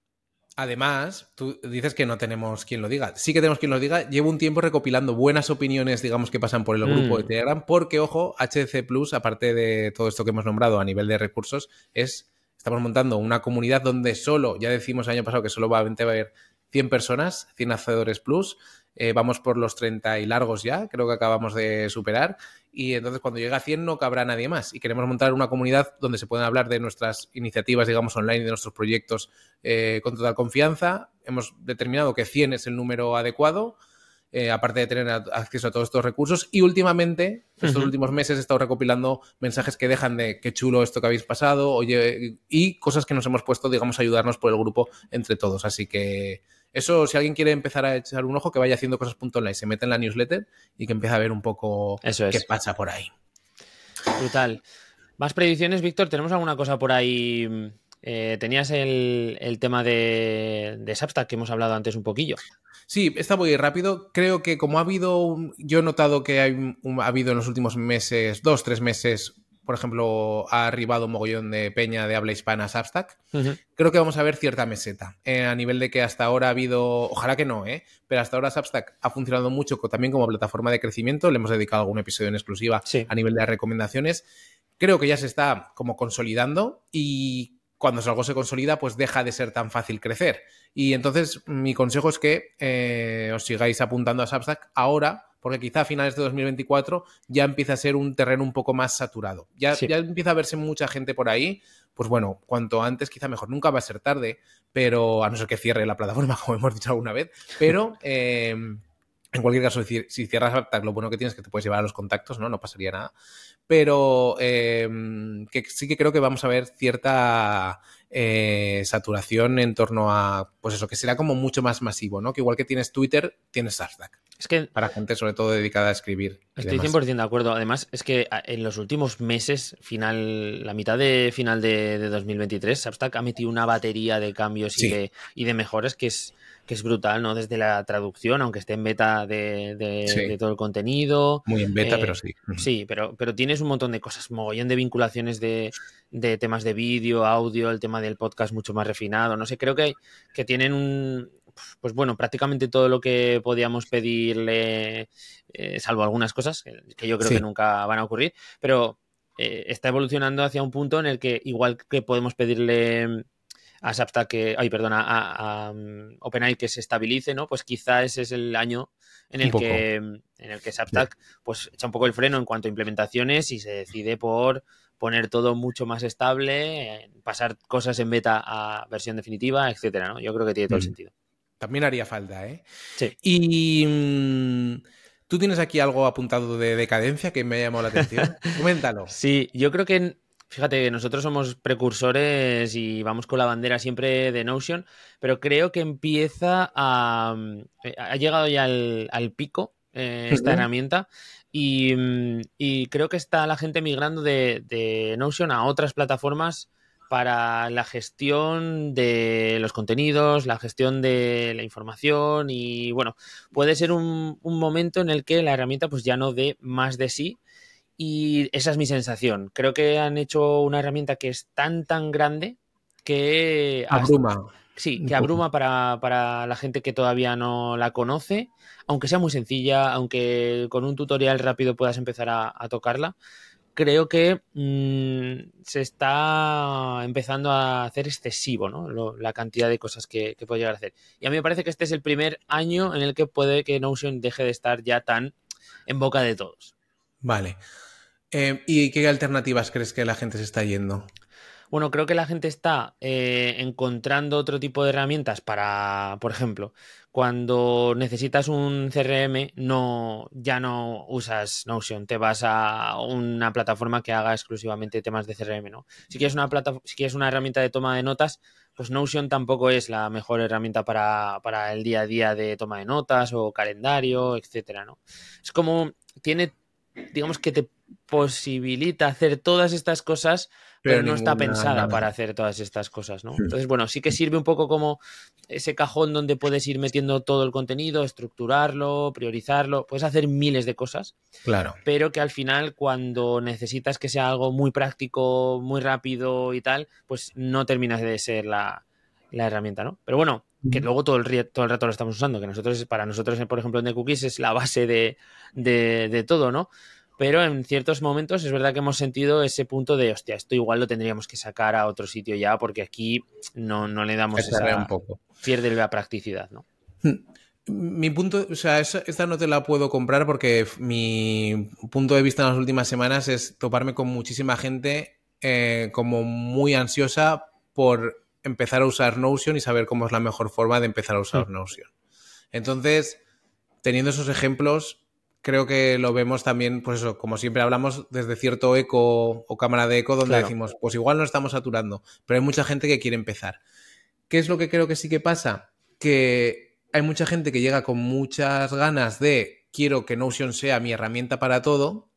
Además, tú dices que no tenemos quien lo diga. Sí que tenemos quien lo diga. Llevo un tiempo recopilando buenas opiniones, digamos, que pasan por el grupo de mm. Telegram, porque, ojo, HC Plus, aparte de todo esto que hemos nombrado a nivel de recursos, es. Estamos montando una comunidad donde solo, ya decimos el año pasado que solo va a haber 100 personas, 100 hacedores plus. Eh, vamos por los 30 y largos ya, creo que acabamos de superar. Y entonces cuando llegue a 100 no cabrá nadie más. Y queremos montar una comunidad donde se puedan hablar de nuestras iniciativas, digamos, online de nuestros proyectos eh, con total confianza. Hemos determinado que 100 es el número adecuado. Eh, aparte de tener acceso a todos estos recursos. Y últimamente, estos últimos meses, he estado recopilando mensajes que dejan de qué chulo esto que habéis pasado, oye, y cosas que nos hemos puesto, digamos, a ayudarnos por el grupo entre todos. Así que eso, si alguien quiere empezar a echar un ojo, que vaya haciendo cosas online, se mete en la newsletter y que empiece a ver un poco qué pasa por ahí. Brutal. Más predicciones, Víctor. ¿Tenemos alguna cosa por ahí? Eh, tenías el, tema de, de Substack que hemos hablado antes un poquillo. Sí, está muy rápido. Creo que como ha habido, yo he notado que hay, ha habido en los últimos meses, dos, tres meses, por ejemplo, ha arribado un mogollón de peña de habla hispana a Substack. Creo que vamos a ver cierta meseta. Eh, a nivel de que hasta ahora ha habido, ojalá que no, ¿eh? pero hasta ahora Substack ha funcionado mucho también como plataforma de crecimiento. Le hemos dedicado algún episodio en exclusiva a nivel de recomendaciones. Creo que ya se está como consolidando y cuando algo se consolida, pues deja de ser tan fácil crecer. Y entonces mi consejo es que eh, os sigáis apuntando a Substack ahora, porque quizá a finales de 2024 ya empieza a ser un terreno un poco más saturado. Ya, ya empieza a verse mucha gente por ahí, pues bueno, cuanto antes quizá mejor. Nunca va a ser tarde, pero a no ser que cierre la plataforma, como hemos dicho alguna vez, pero... Eh, en cualquier caso, si, si cierras Substack, lo bueno que tienes es que te puedes llevar a los contactos, ¿no? No pasaría nada pero em, que sí que creo que vamos a ver cierta eh, saturación en torno a, pues eso, que será como mucho más masivo, ¿no? Que igual que tienes Twitter, tienes Substack. Es que... Para gente sobre todo dedicada a escribir. Estoy 100% de acuerdo. Además, es que en los últimos meses, final, la mitad de final de, 2023, Substack ha metido una batería de cambios y, de, y de mejoras que es que es brutal, ¿no? Desde la traducción, aunque esté en beta de, todo el contenido. Muy en beta, eh, pero sí. Sí, pero, pero tienes un montón de cosas, mogollón de vinculaciones de, temas de vídeo, audio, el tema del podcast mucho más refinado. No sé, creo que, que tienen un. Pues bueno, prácticamente todo lo que podíamos pedirle, eh, salvo algunas cosas que yo creo que nunca van a ocurrir, pero eh, está evolucionando hacia un punto en el que, igual que podemos pedirle a Substack que, ay, perdona, a, a mm, OpenAI que se estabilice, ¿no? Pues quizá ese es el año en el que en el que Substack pues echa un poco el freno en cuanto a implementaciones y se decide por poner todo mucho más estable, pasar cosas en beta a versión definitiva, etcétera, ¿no? Yo creo que tiene todo el mm. sentido. También haría falta, ¿eh? Sí. Y mm, tú tienes aquí algo apuntado de decadencia que me ha llamado la atención. Coméntalo. Sí, yo creo que Fíjate, nosotros somos precursores y vamos con la bandera siempre de Notion, pero creo que empieza a... Eh, ha llegado ya al, pico eh, esta herramienta mm, y, creo que está la gente migrando de, Notion a otras plataformas para la gestión de los contenidos, la gestión de la información y bueno, puede ser un, un momento en el que la herramienta pues ya no dé más de sí y esa es mi sensación. Creo que han hecho una herramienta que es tan, tan grande que... Abruma. sí, que abruma para, la gente que todavía no la conoce, aunque sea muy sencilla, aunque con un tutorial rápido puedas empezar a, tocarla. Creo que mm, se está empezando a hacer excesivo, ¿no? la cantidad de cosas que, que puede llegar a hacer. Y a mí me parece que este es el primer año en el que puede que Notion deje de estar ya tan en boca de todos. Vale. Eh, ¿Y qué alternativas crees que la gente se está yendo? Bueno, creo que la gente está eh, encontrando otro tipo de herramientas para, por ejemplo, cuando necesitas un CRM, no, ya no usas Notion, te vas a una plataforma que haga exclusivamente temas de CRM, ¿no? Si quieres una plata, si quieres una herramienta de toma de notas, pues Notion tampoco es la mejor herramienta para, para el día a día de toma de notas o calendario, etcétera, ¿no? Es como tiene digamos que te posibilita hacer todas estas cosas, pero, no está pensada para hacer todas estas cosas, ¿no? Entonces, bueno, sí que sirve un poco como ese cajón donde puedes ir metiendo todo el contenido, estructurarlo, priorizarlo, puedes hacer miles de cosas. Claro. Pero que al final, cuando necesitas que sea algo muy práctico, muy rápido y tal, pues no terminas de ser la, herramienta, ¿no? Pero bueno, que luego todo el, todo el rato lo estamos usando, que nosotros, para nosotros, por ejemplo, en The Cookies es la base de, de todo, ¿no? pero en ciertos momentos es verdad que hemos sentido ese punto de, hostia, esto igual lo tendríamos que sacar a otro sitio ya, porque aquí no, no le damos esa... Un poco. Pierde la practicidad, ¿no? Mi punto, o sea, esta no te la puedo comprar porque mi punto de vista en las últimas semanas es toparme con muchísima gente eh, como muy ansiosa por empezar a usar Notion y saber cómo es la mejor forma de empezar a usar. Notion. Entonces, teniendo esos ejemplos, creo que lo vemos también, pues eso, como siempre hablamos desde cierto eco o cámara de eco, donde decimos, pues igual no estamos saturando, pero hay mucha gente que quiere empezar. ¿Qué es lo que creo que sí que pasa? Que hay mucha gente que llega con muchas ganas de quiero que Notion sea mi herramienta para todo.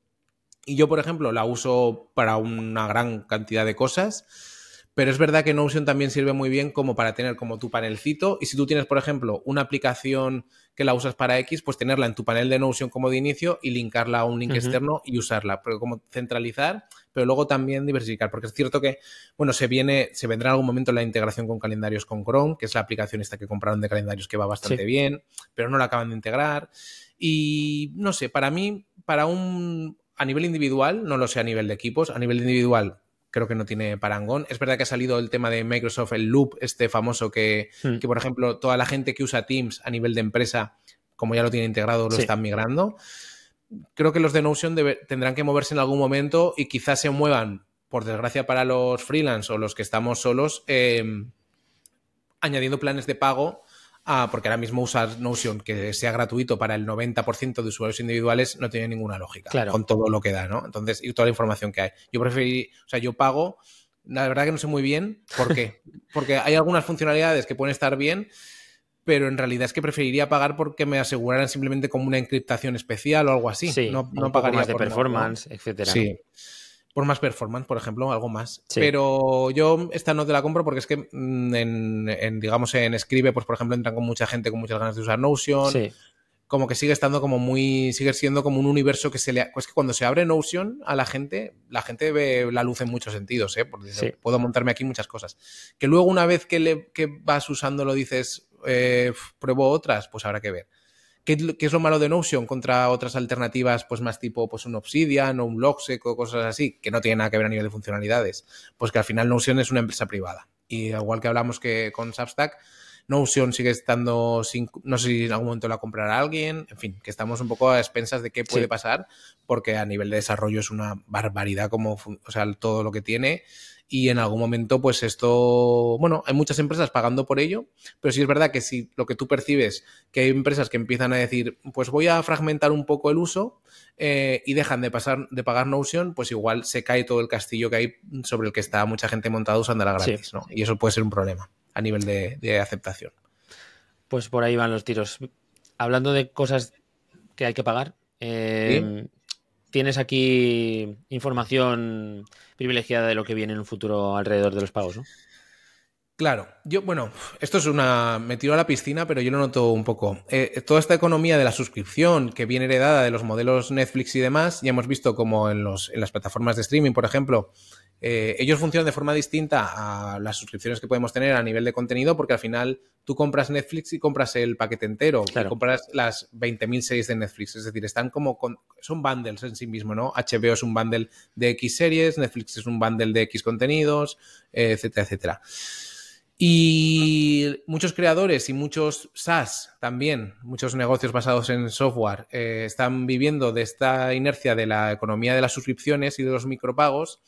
Y yo, por ejemplo, la uso para una gran cantidad de cosas. Pero es verdad que Notion también sirve muy bien como para tener como tu panelcito. Y si tú tienes, por ejemplo, una aplicación que la usas para X, pues tenerla en tu panel de Notion como de inicio y linkarla a un link externo y usarla. Pero como centralizar, pero luego también diversificar. Porque es cierto que, bueno, se viene, se vendrá en algún momento la integración con calendarios con Chrome, que es la aplicación esta que compraron de calendarios que va bastante bien, pero no la acaban de integrar. Y no sé, para mí, para un. A nivel individual, no lo sé a nivel de equipos, a nivel individual creo que no tiene parangón. Es verdad que ha salido el tema de Microsoft, el Loop, este famoso que, hmm. que por ejemplo, toda la gente que usa Teams a nivel de empresa, como ya lo tiene integrado, lo están migrando. Creo que los de Notion tendrán que moverse en algún momento y quizás se muevan, por desgracia para los freelance o los que estamos solos, eh, añadiendo planes de pago Ah, porque ahora mismo usar Notion que sea gratuito para el 90% de usuarios individuales no tiene ninguna lógica con todo lo que da, ¿no? Entonces, y toda la información que hay. Yo preferí, o sea, yo pago, la verdad que no sé muy bien por qué. porque hay algunas funcionalidades que pueden estar bien, pero en realidad es que preferiría pagar porque me aseguraran simplemente como una encriptación especial o algo así. Sí, no, no pagaría más de performance, etcétera. Sí por más performance, por ejemplo, algo más. Pero yo esta no te la compro porque es que mm, en, digamos, en Escribe, pues por ejemplo, entran con mucha gente con muchas ganas de usar Notion. Como que sigue estando como muy, sigue siendo como un universo que se le... Pues que cuando se abre Notion a la gente, la gente ve la luz en muchos sentidos, ¿eh? Porque puedo montarme aquí muchas cosas. Que luego una vez que, le, que vas usándolo dices, eh, pruebo otras, pues habrá que ver. ¿Qué, es lo malo de Notion contra otras alternativas, pues más tipo pues un Obsidian o un Logseq o cosas así, que no tienen nada que ver a nivel de funcionalidades? Pues que al final Notion es una empresa privada. Y igual que hablamos que con Substack, Notion sigue estando sin, no sé si en algún momento la comprará alguien, en fin, que estamos un poco a expensas de qué puede pasar, porque a nivel de desarrollo es una barbaridad como, o sea, todo lo que tiene y en algún momento pues esto, bueno, hay muchas empresas pagando por ello, pero sí es verdad que si lo que tú percibes, que hay empresas que empiezan a decir, pues voy a fragmentar un poco el uso eh, y dejan de, pasar, de pagar Notion, pues igual se cae todo el castillo que hay sobre el que está mucha gente montada usando la gratis, ¿no? Y eso puede ser un problema a nivel de, aceptación. Pues por ahí van los tiros. Hablando de cosas que hay que pagar, eh, tienes aquí información privilegiada de lo que viene en un futuro alrededor de los pagos, ¿no? Claro, yo, bueno, esto es una. Me tiro a la piscina, pero yo lo noto un poco. Eh, toda esta economía de la suscripción que viene heredada de los modelos Netflix y demás, ya hemos visto como en, los, en las plataformas de streaming, por ejemplo, eh, ellos funcionan de forma distinta a las suscripciones que podemos tener a nivel de contenido, porque al final tú compras Netflix y compras el paquete entero, y compras las 20.000 series de Netflix, es decir, están como son bundles en sí mismo, ¿no? HBO es un bundle de X series, Netflix es un bundle de X contenidos, etcétera, etcétera. Y muchos creadores y muchos SaaS también, muchos negocios basados en software, eh, están viviendo de esta inercia de la economía de las suscripciones y de los micropagos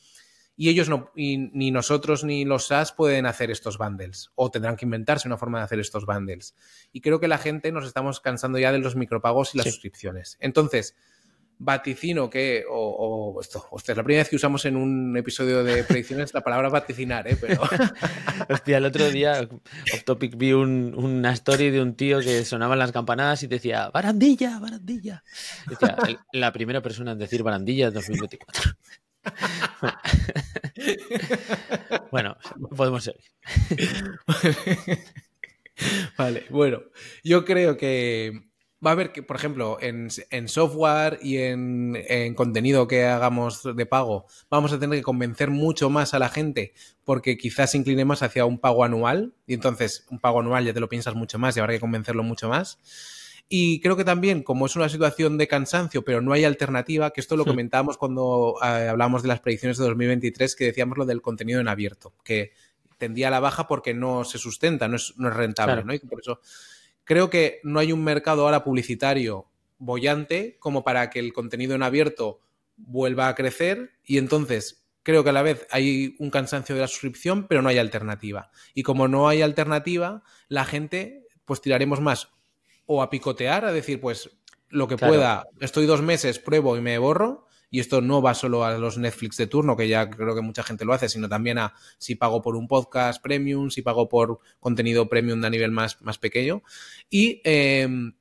y ellos no, ni nosotros ni los SaaS pueden hacer estos bundles o tendrán que inventarse una forma de hacer estos bundles. Y creo que la gente nos estamos cansando ya de los micropagos y las suscripciones. Entonces, vaticino que, o, esto, es la primera vez que usamos en un episodio de predicciones la palabra vaticinar, ¿eh? Pero... Hostia, el otro día, off topic, vi una story de un tío que sonaban las campanadas y decía, barandilla, barandilla. Decía, la primera persona en decir barandilla es 2024. bueno, podemos seguir. vale, bueno, yo creo que va a haber que, por ejemplo, en, software y en, en, contenido que hagamos de pago, vamos a tener que convencer mucho más a la gente porque quizás se incline más hacia un pago anual y entonces un pago anual ya te lo piensas mucho más y habrá que convencerlo mucho más. Y creo que también, como es una situación de cansancio, pero no hay alternativa, que esto lo comentábamos cuando eh, hablamos de las predicciones de 2023, que decíamos lo del contenido en abierto, que tendía a la baja porque no se sustenta, no es, no es rentable, ¿no? Y por eso creo que no hay un mercado ahora publicitario bollante como para que el contenido en abierto vuelva a crecer y entonces creo que a la vez hay un cansancio de la suscripción, pero no hay alternativa. Y como no hay alternativa, la gente pues tiraremos más o a picotear, a decir, pues lo que pueda, estoy dos meses, pruebo y me borro. Y esto no va solo a los Netflix de turno, que ya creo que mucha gente lo hace, sino también a si pago por un podcast premium, si pago por contenido premium de a nivel más, más pequeño. Y, em,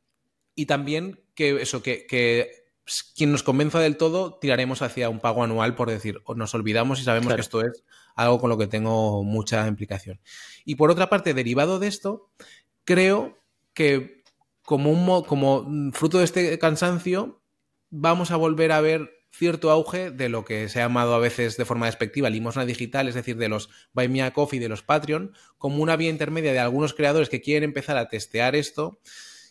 y también que eso, que, que quien nos convenza del todo, tiraremos hacia un pago anual, por decir, o nos olvidamos y sabemos que esto es algo con lo que tengo mucha implicación. Y por otra parte, derivado de esto, creo que como, un, como fruto de este cansancio, vamos a volver a ver cierto auge de lo que se ha llamado a veces de forma despectiva limosna digital, es decir, de los Buy Me a Coffee, de los Patreon, como una vía intermedia de algunos creadores que quieren empezar a testear esto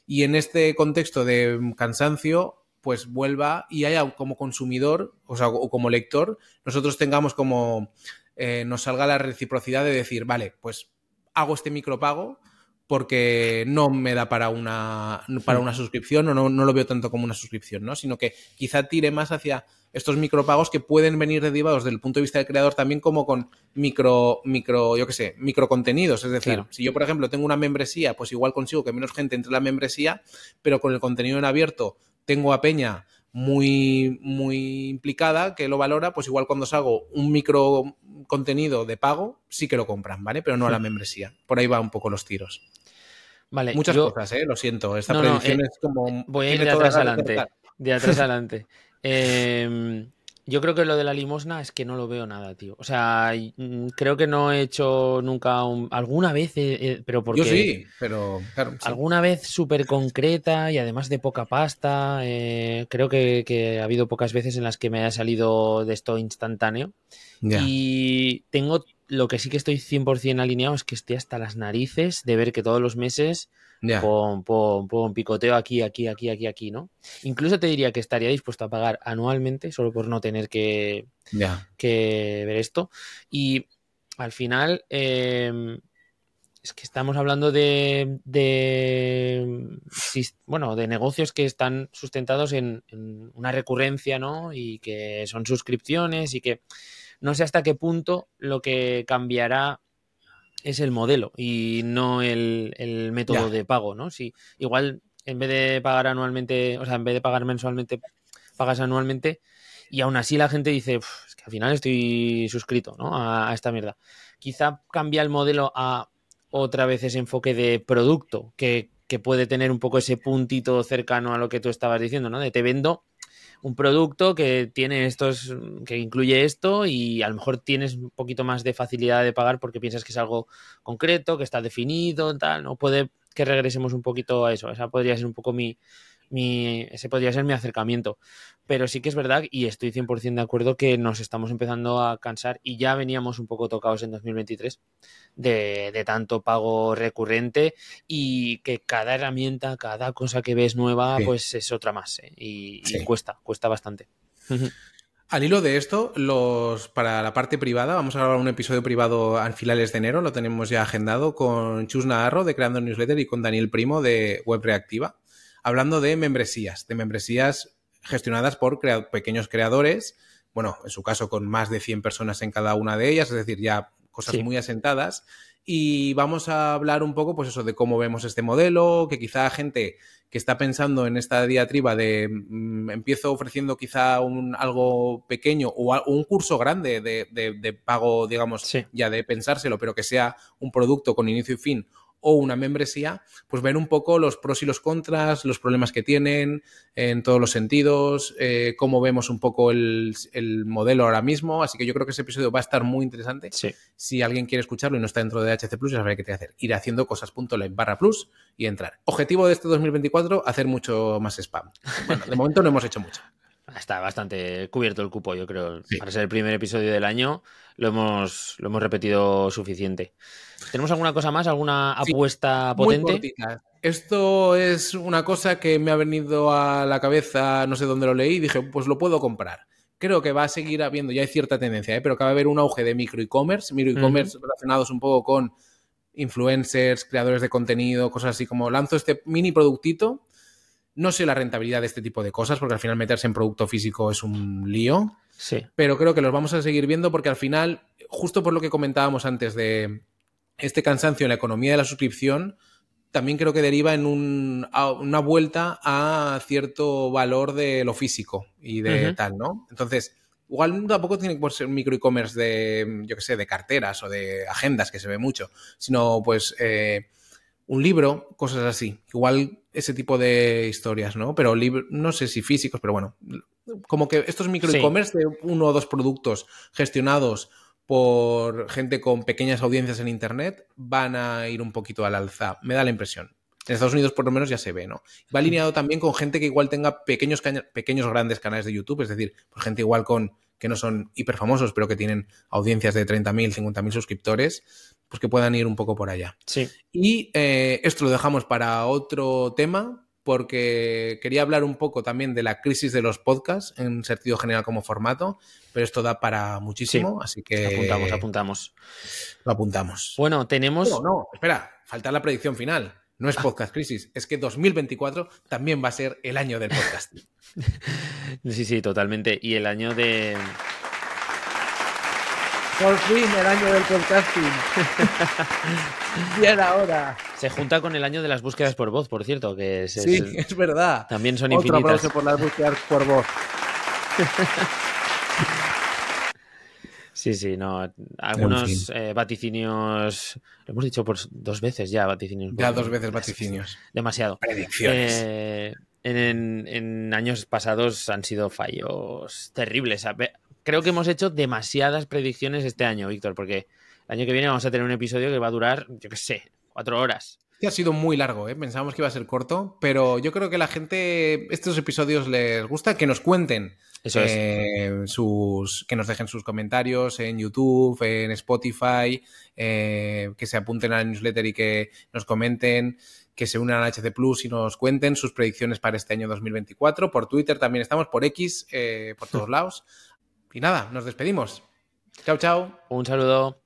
y en este contexto de cansancio, pues vuelva y haya como consumidor, o como lector, nosotros tengamos como eh, nos salga la reciprocidad de decir, vale, pues hago este micropago porque no me da para una, para una suscripción o no, no, lo veo tanto como una suscripción, ¿no? Sino que quizá tire más hacia estos micropagos que pueden venir derivados desde el punto de vista del creador también como con micro, micro, yo qué sé, micro contenidos. Es decir, si yo, por ejemplo, tengo una membresía, pues igual consigo que menos gente entre la membresía, pero con el contenido en abierto tengo a Peña muy, muy implicada que lo valora, pues igual cuando salgo un micro contenido de pago, sí que lo compran, ¿vale? Pero no a la membresía. Por ahí va un poco los tiros. Vale, Muchas cosas, ¿eh? Lo siento. Esta predicción eh, es como. Voy a ir de atrás adelante. De atrás adelante. Eh, yo creo que lo de la limosna es que no lo veo nada, tío. O sea, mm, creo que no he hecho nunca alguna vez, pero porque... Yo sí, pero Alguna vez súper concreta y además de poca pasta. Eh, creo que, ha habido pocas veces en las que me haya salido de esto instantáneo. Y tengo lo que sí que estoy 100% alineado es que estoy hasta las narices de ver que todos los meses Pon, picoteo aquí, aquí, aquí, aquí, aquí, ¿no? Incluso te diría que estaría dispuesto a pagar anualmente solo por no tener que, que ver esto. Y al final, em, es que estamos hablando de, de, bueno, de negocios que están sustentados en, en, una recurrencia, ¿no? Y que son suscripciones y que no sé hasta qué punto lo que cambiará es el modelo y no el, método de pago, ¿no? Si igual en vez de pagar anualmente, o sea, en vez de pagar mensualmente, pagas anualmente y aún así la gente dice, es que al final estoy suscrito, ¿no? A, esta mierda. Quizá cambia el modelo a otra vez ese enfoque de producto que, que puede tener un poco ese puntito cercano a lo que tú estabas diciendo, ¿no? De te vendo un producto que tiene estos, que incluye esto y a lo mejor tienes un poquito más de facilidad de pagar porque piensas que es algo concreto, que está definido, tal, ¿no? Puede que regresemos un poquito a eso. Esa podría ser un poco mi, mi, ese podría ser mi acercamiento. Pero sí que es verdad y estoy 100% de acuerdo que nos estamos empezando a cansar y ya veníamos un poco tocados en 2023 de, de tanto pago recurrente y que cada herramienta, cada cosa que ves nueva, pues es otra más ¿eh? y, cuesta, cuesta bastante. Al hilo de esto, los para la parte privada, vamos a grabar un episodio privado a finales de enero, lo tenemos ya agendado con Chus Navarro de Creando Newsletter y con Daniel Primo de Web Reactiva hablando de membresías, de membresías gestionadas por pequeños creadores, bueno, en su caso con más de 100 personas en cada una de ellas, es decir, ya cosas muy asentadas. Y vamos a hablar un poco, pues eso, de cómo vemos este modelo, que quizá gente que está pensando en esta diatriba de mm, empiezo ofreciendo quizá un, algo pequeño o, un curso grande de, pago, digamos, ya de pensárselo, pero que sea un producto con inicio y fin o una membresía, pues ver un poco los pros y los contras, los problemas que tienen en todos los sentidos, eh, cómo vemos un poco el, modelo ahora mismo. Así que yo creo que ese episodio va a estar muy interesante. Si alguien quiere escucharlo y no está dentro de HC Plus, ya sabrá qué tiene que hacer. Ir haciendo cosas.live barra plus y entrar. Objetivo de este 2024, hacer mucho más spam. Bueno, de momento no hemos hecho mucho. Está bastante cubierto el cupo, yo creo. Para ser el primer episodio del año, lo hemos, lo hemos repetido suficiente. ¿Tenemos alguna cosa más? ¿Alguna apuesta potente? Esto es una cosa que me ha venido a la cabeza, no sé dónde lo leí, y dije, pues lo puedo comprar. Creo que va a seguir habiendo, ya hay cierta tendencia, ¿eh? pero que va a haber un auge de micro e-commerce, micro e-commerce relacionados un poco con influencers, creadores de contenido, cosas así como lanzo este mini productito no sé la rentabilidad de este tipo de cosas, porque al final meterse en producto físico es un lío. Sí. Pero creo que los vamos a seguir viendo porque al final, justo por lo que comentábamos antes de este cansancio en la economía de la suscripción, también creo que deriva en una vuelta a cierto valor de lo físico y de tal, ¿no? Entonces, igual tampoco tiene que ser micro e-commerce de, yo qué sé, de carteras o de agendas, que se ve mucho, sino pues eh, un libro, cosas así. Igual ese tipo de historias, ¿no? Pero no sé si físicos, pero bueno, como que estos micro e-commerce de uno o dos productos gestionados por gente con pequeñas audiencias en Internet van a ir un poquito al alza. Me da la impresión. En Estados Unidos por lo menos ya se ve, ¿no? Va alineado también con gente que igual tenga pequeños, pequeños grandes canales de YouTube, es decir, por gente igual con que no son hiper famosos, pero que tienen audiencias de 30.000, 50.000 suscriptores, pues que puedan ir un poco por allá. Sí. Y eh, esto lo dejamos para otro tema. porque quería hablar un poco también de la crisis de los podcasts en sentido general como formato, pero esto da para muchísimo, así que... Apuntamos, apuntamos. Lo apuntamos. Bueno, tenemos... No, no, espera, falta la predicción final. No es podcast crisis, es que 2024 también va a ser el año del podcast. sí, sí, totalmente. Y el año de... Por fin el año del podcasting. Bien ahora. Se junta con el año de las búsquedas por voz, por cierto, que es, sí, es verdad. También son Otro infinitas. por las búsquedas por voz. Sí, sí, no. Algunos eh, vaticinios. Lo hemos dicho por dos veces ya, vaticinios. Ya dos veces vaticinios. Demasiado. Predicciones. Eh, en, en, años pasados han sido fallos terribles. Creo que hemos hecho demasiadas predicciones este año, Víctor, porque el año que viene vamos a tener un episodio que va a durar, yo qué sé, cuatro horas. ha sido muy largo, ¿eh? pensábamos que iba a ser corto, pero yo creo que la gente, estos episodios les gusta, que nos cuenten. Eso es. Eh, sus, que nos dejen sus comentarios en YouTube, en Spotify, eh, que se apunten a la newsletter y que nos comenten, que se unan a HC Plus y nos cuenten sus predicciones para este año 2024. Por Twitter también estamos, por X, eh, por todos lados. Y nada, nos despedimos. Chao, chao. Un saludo.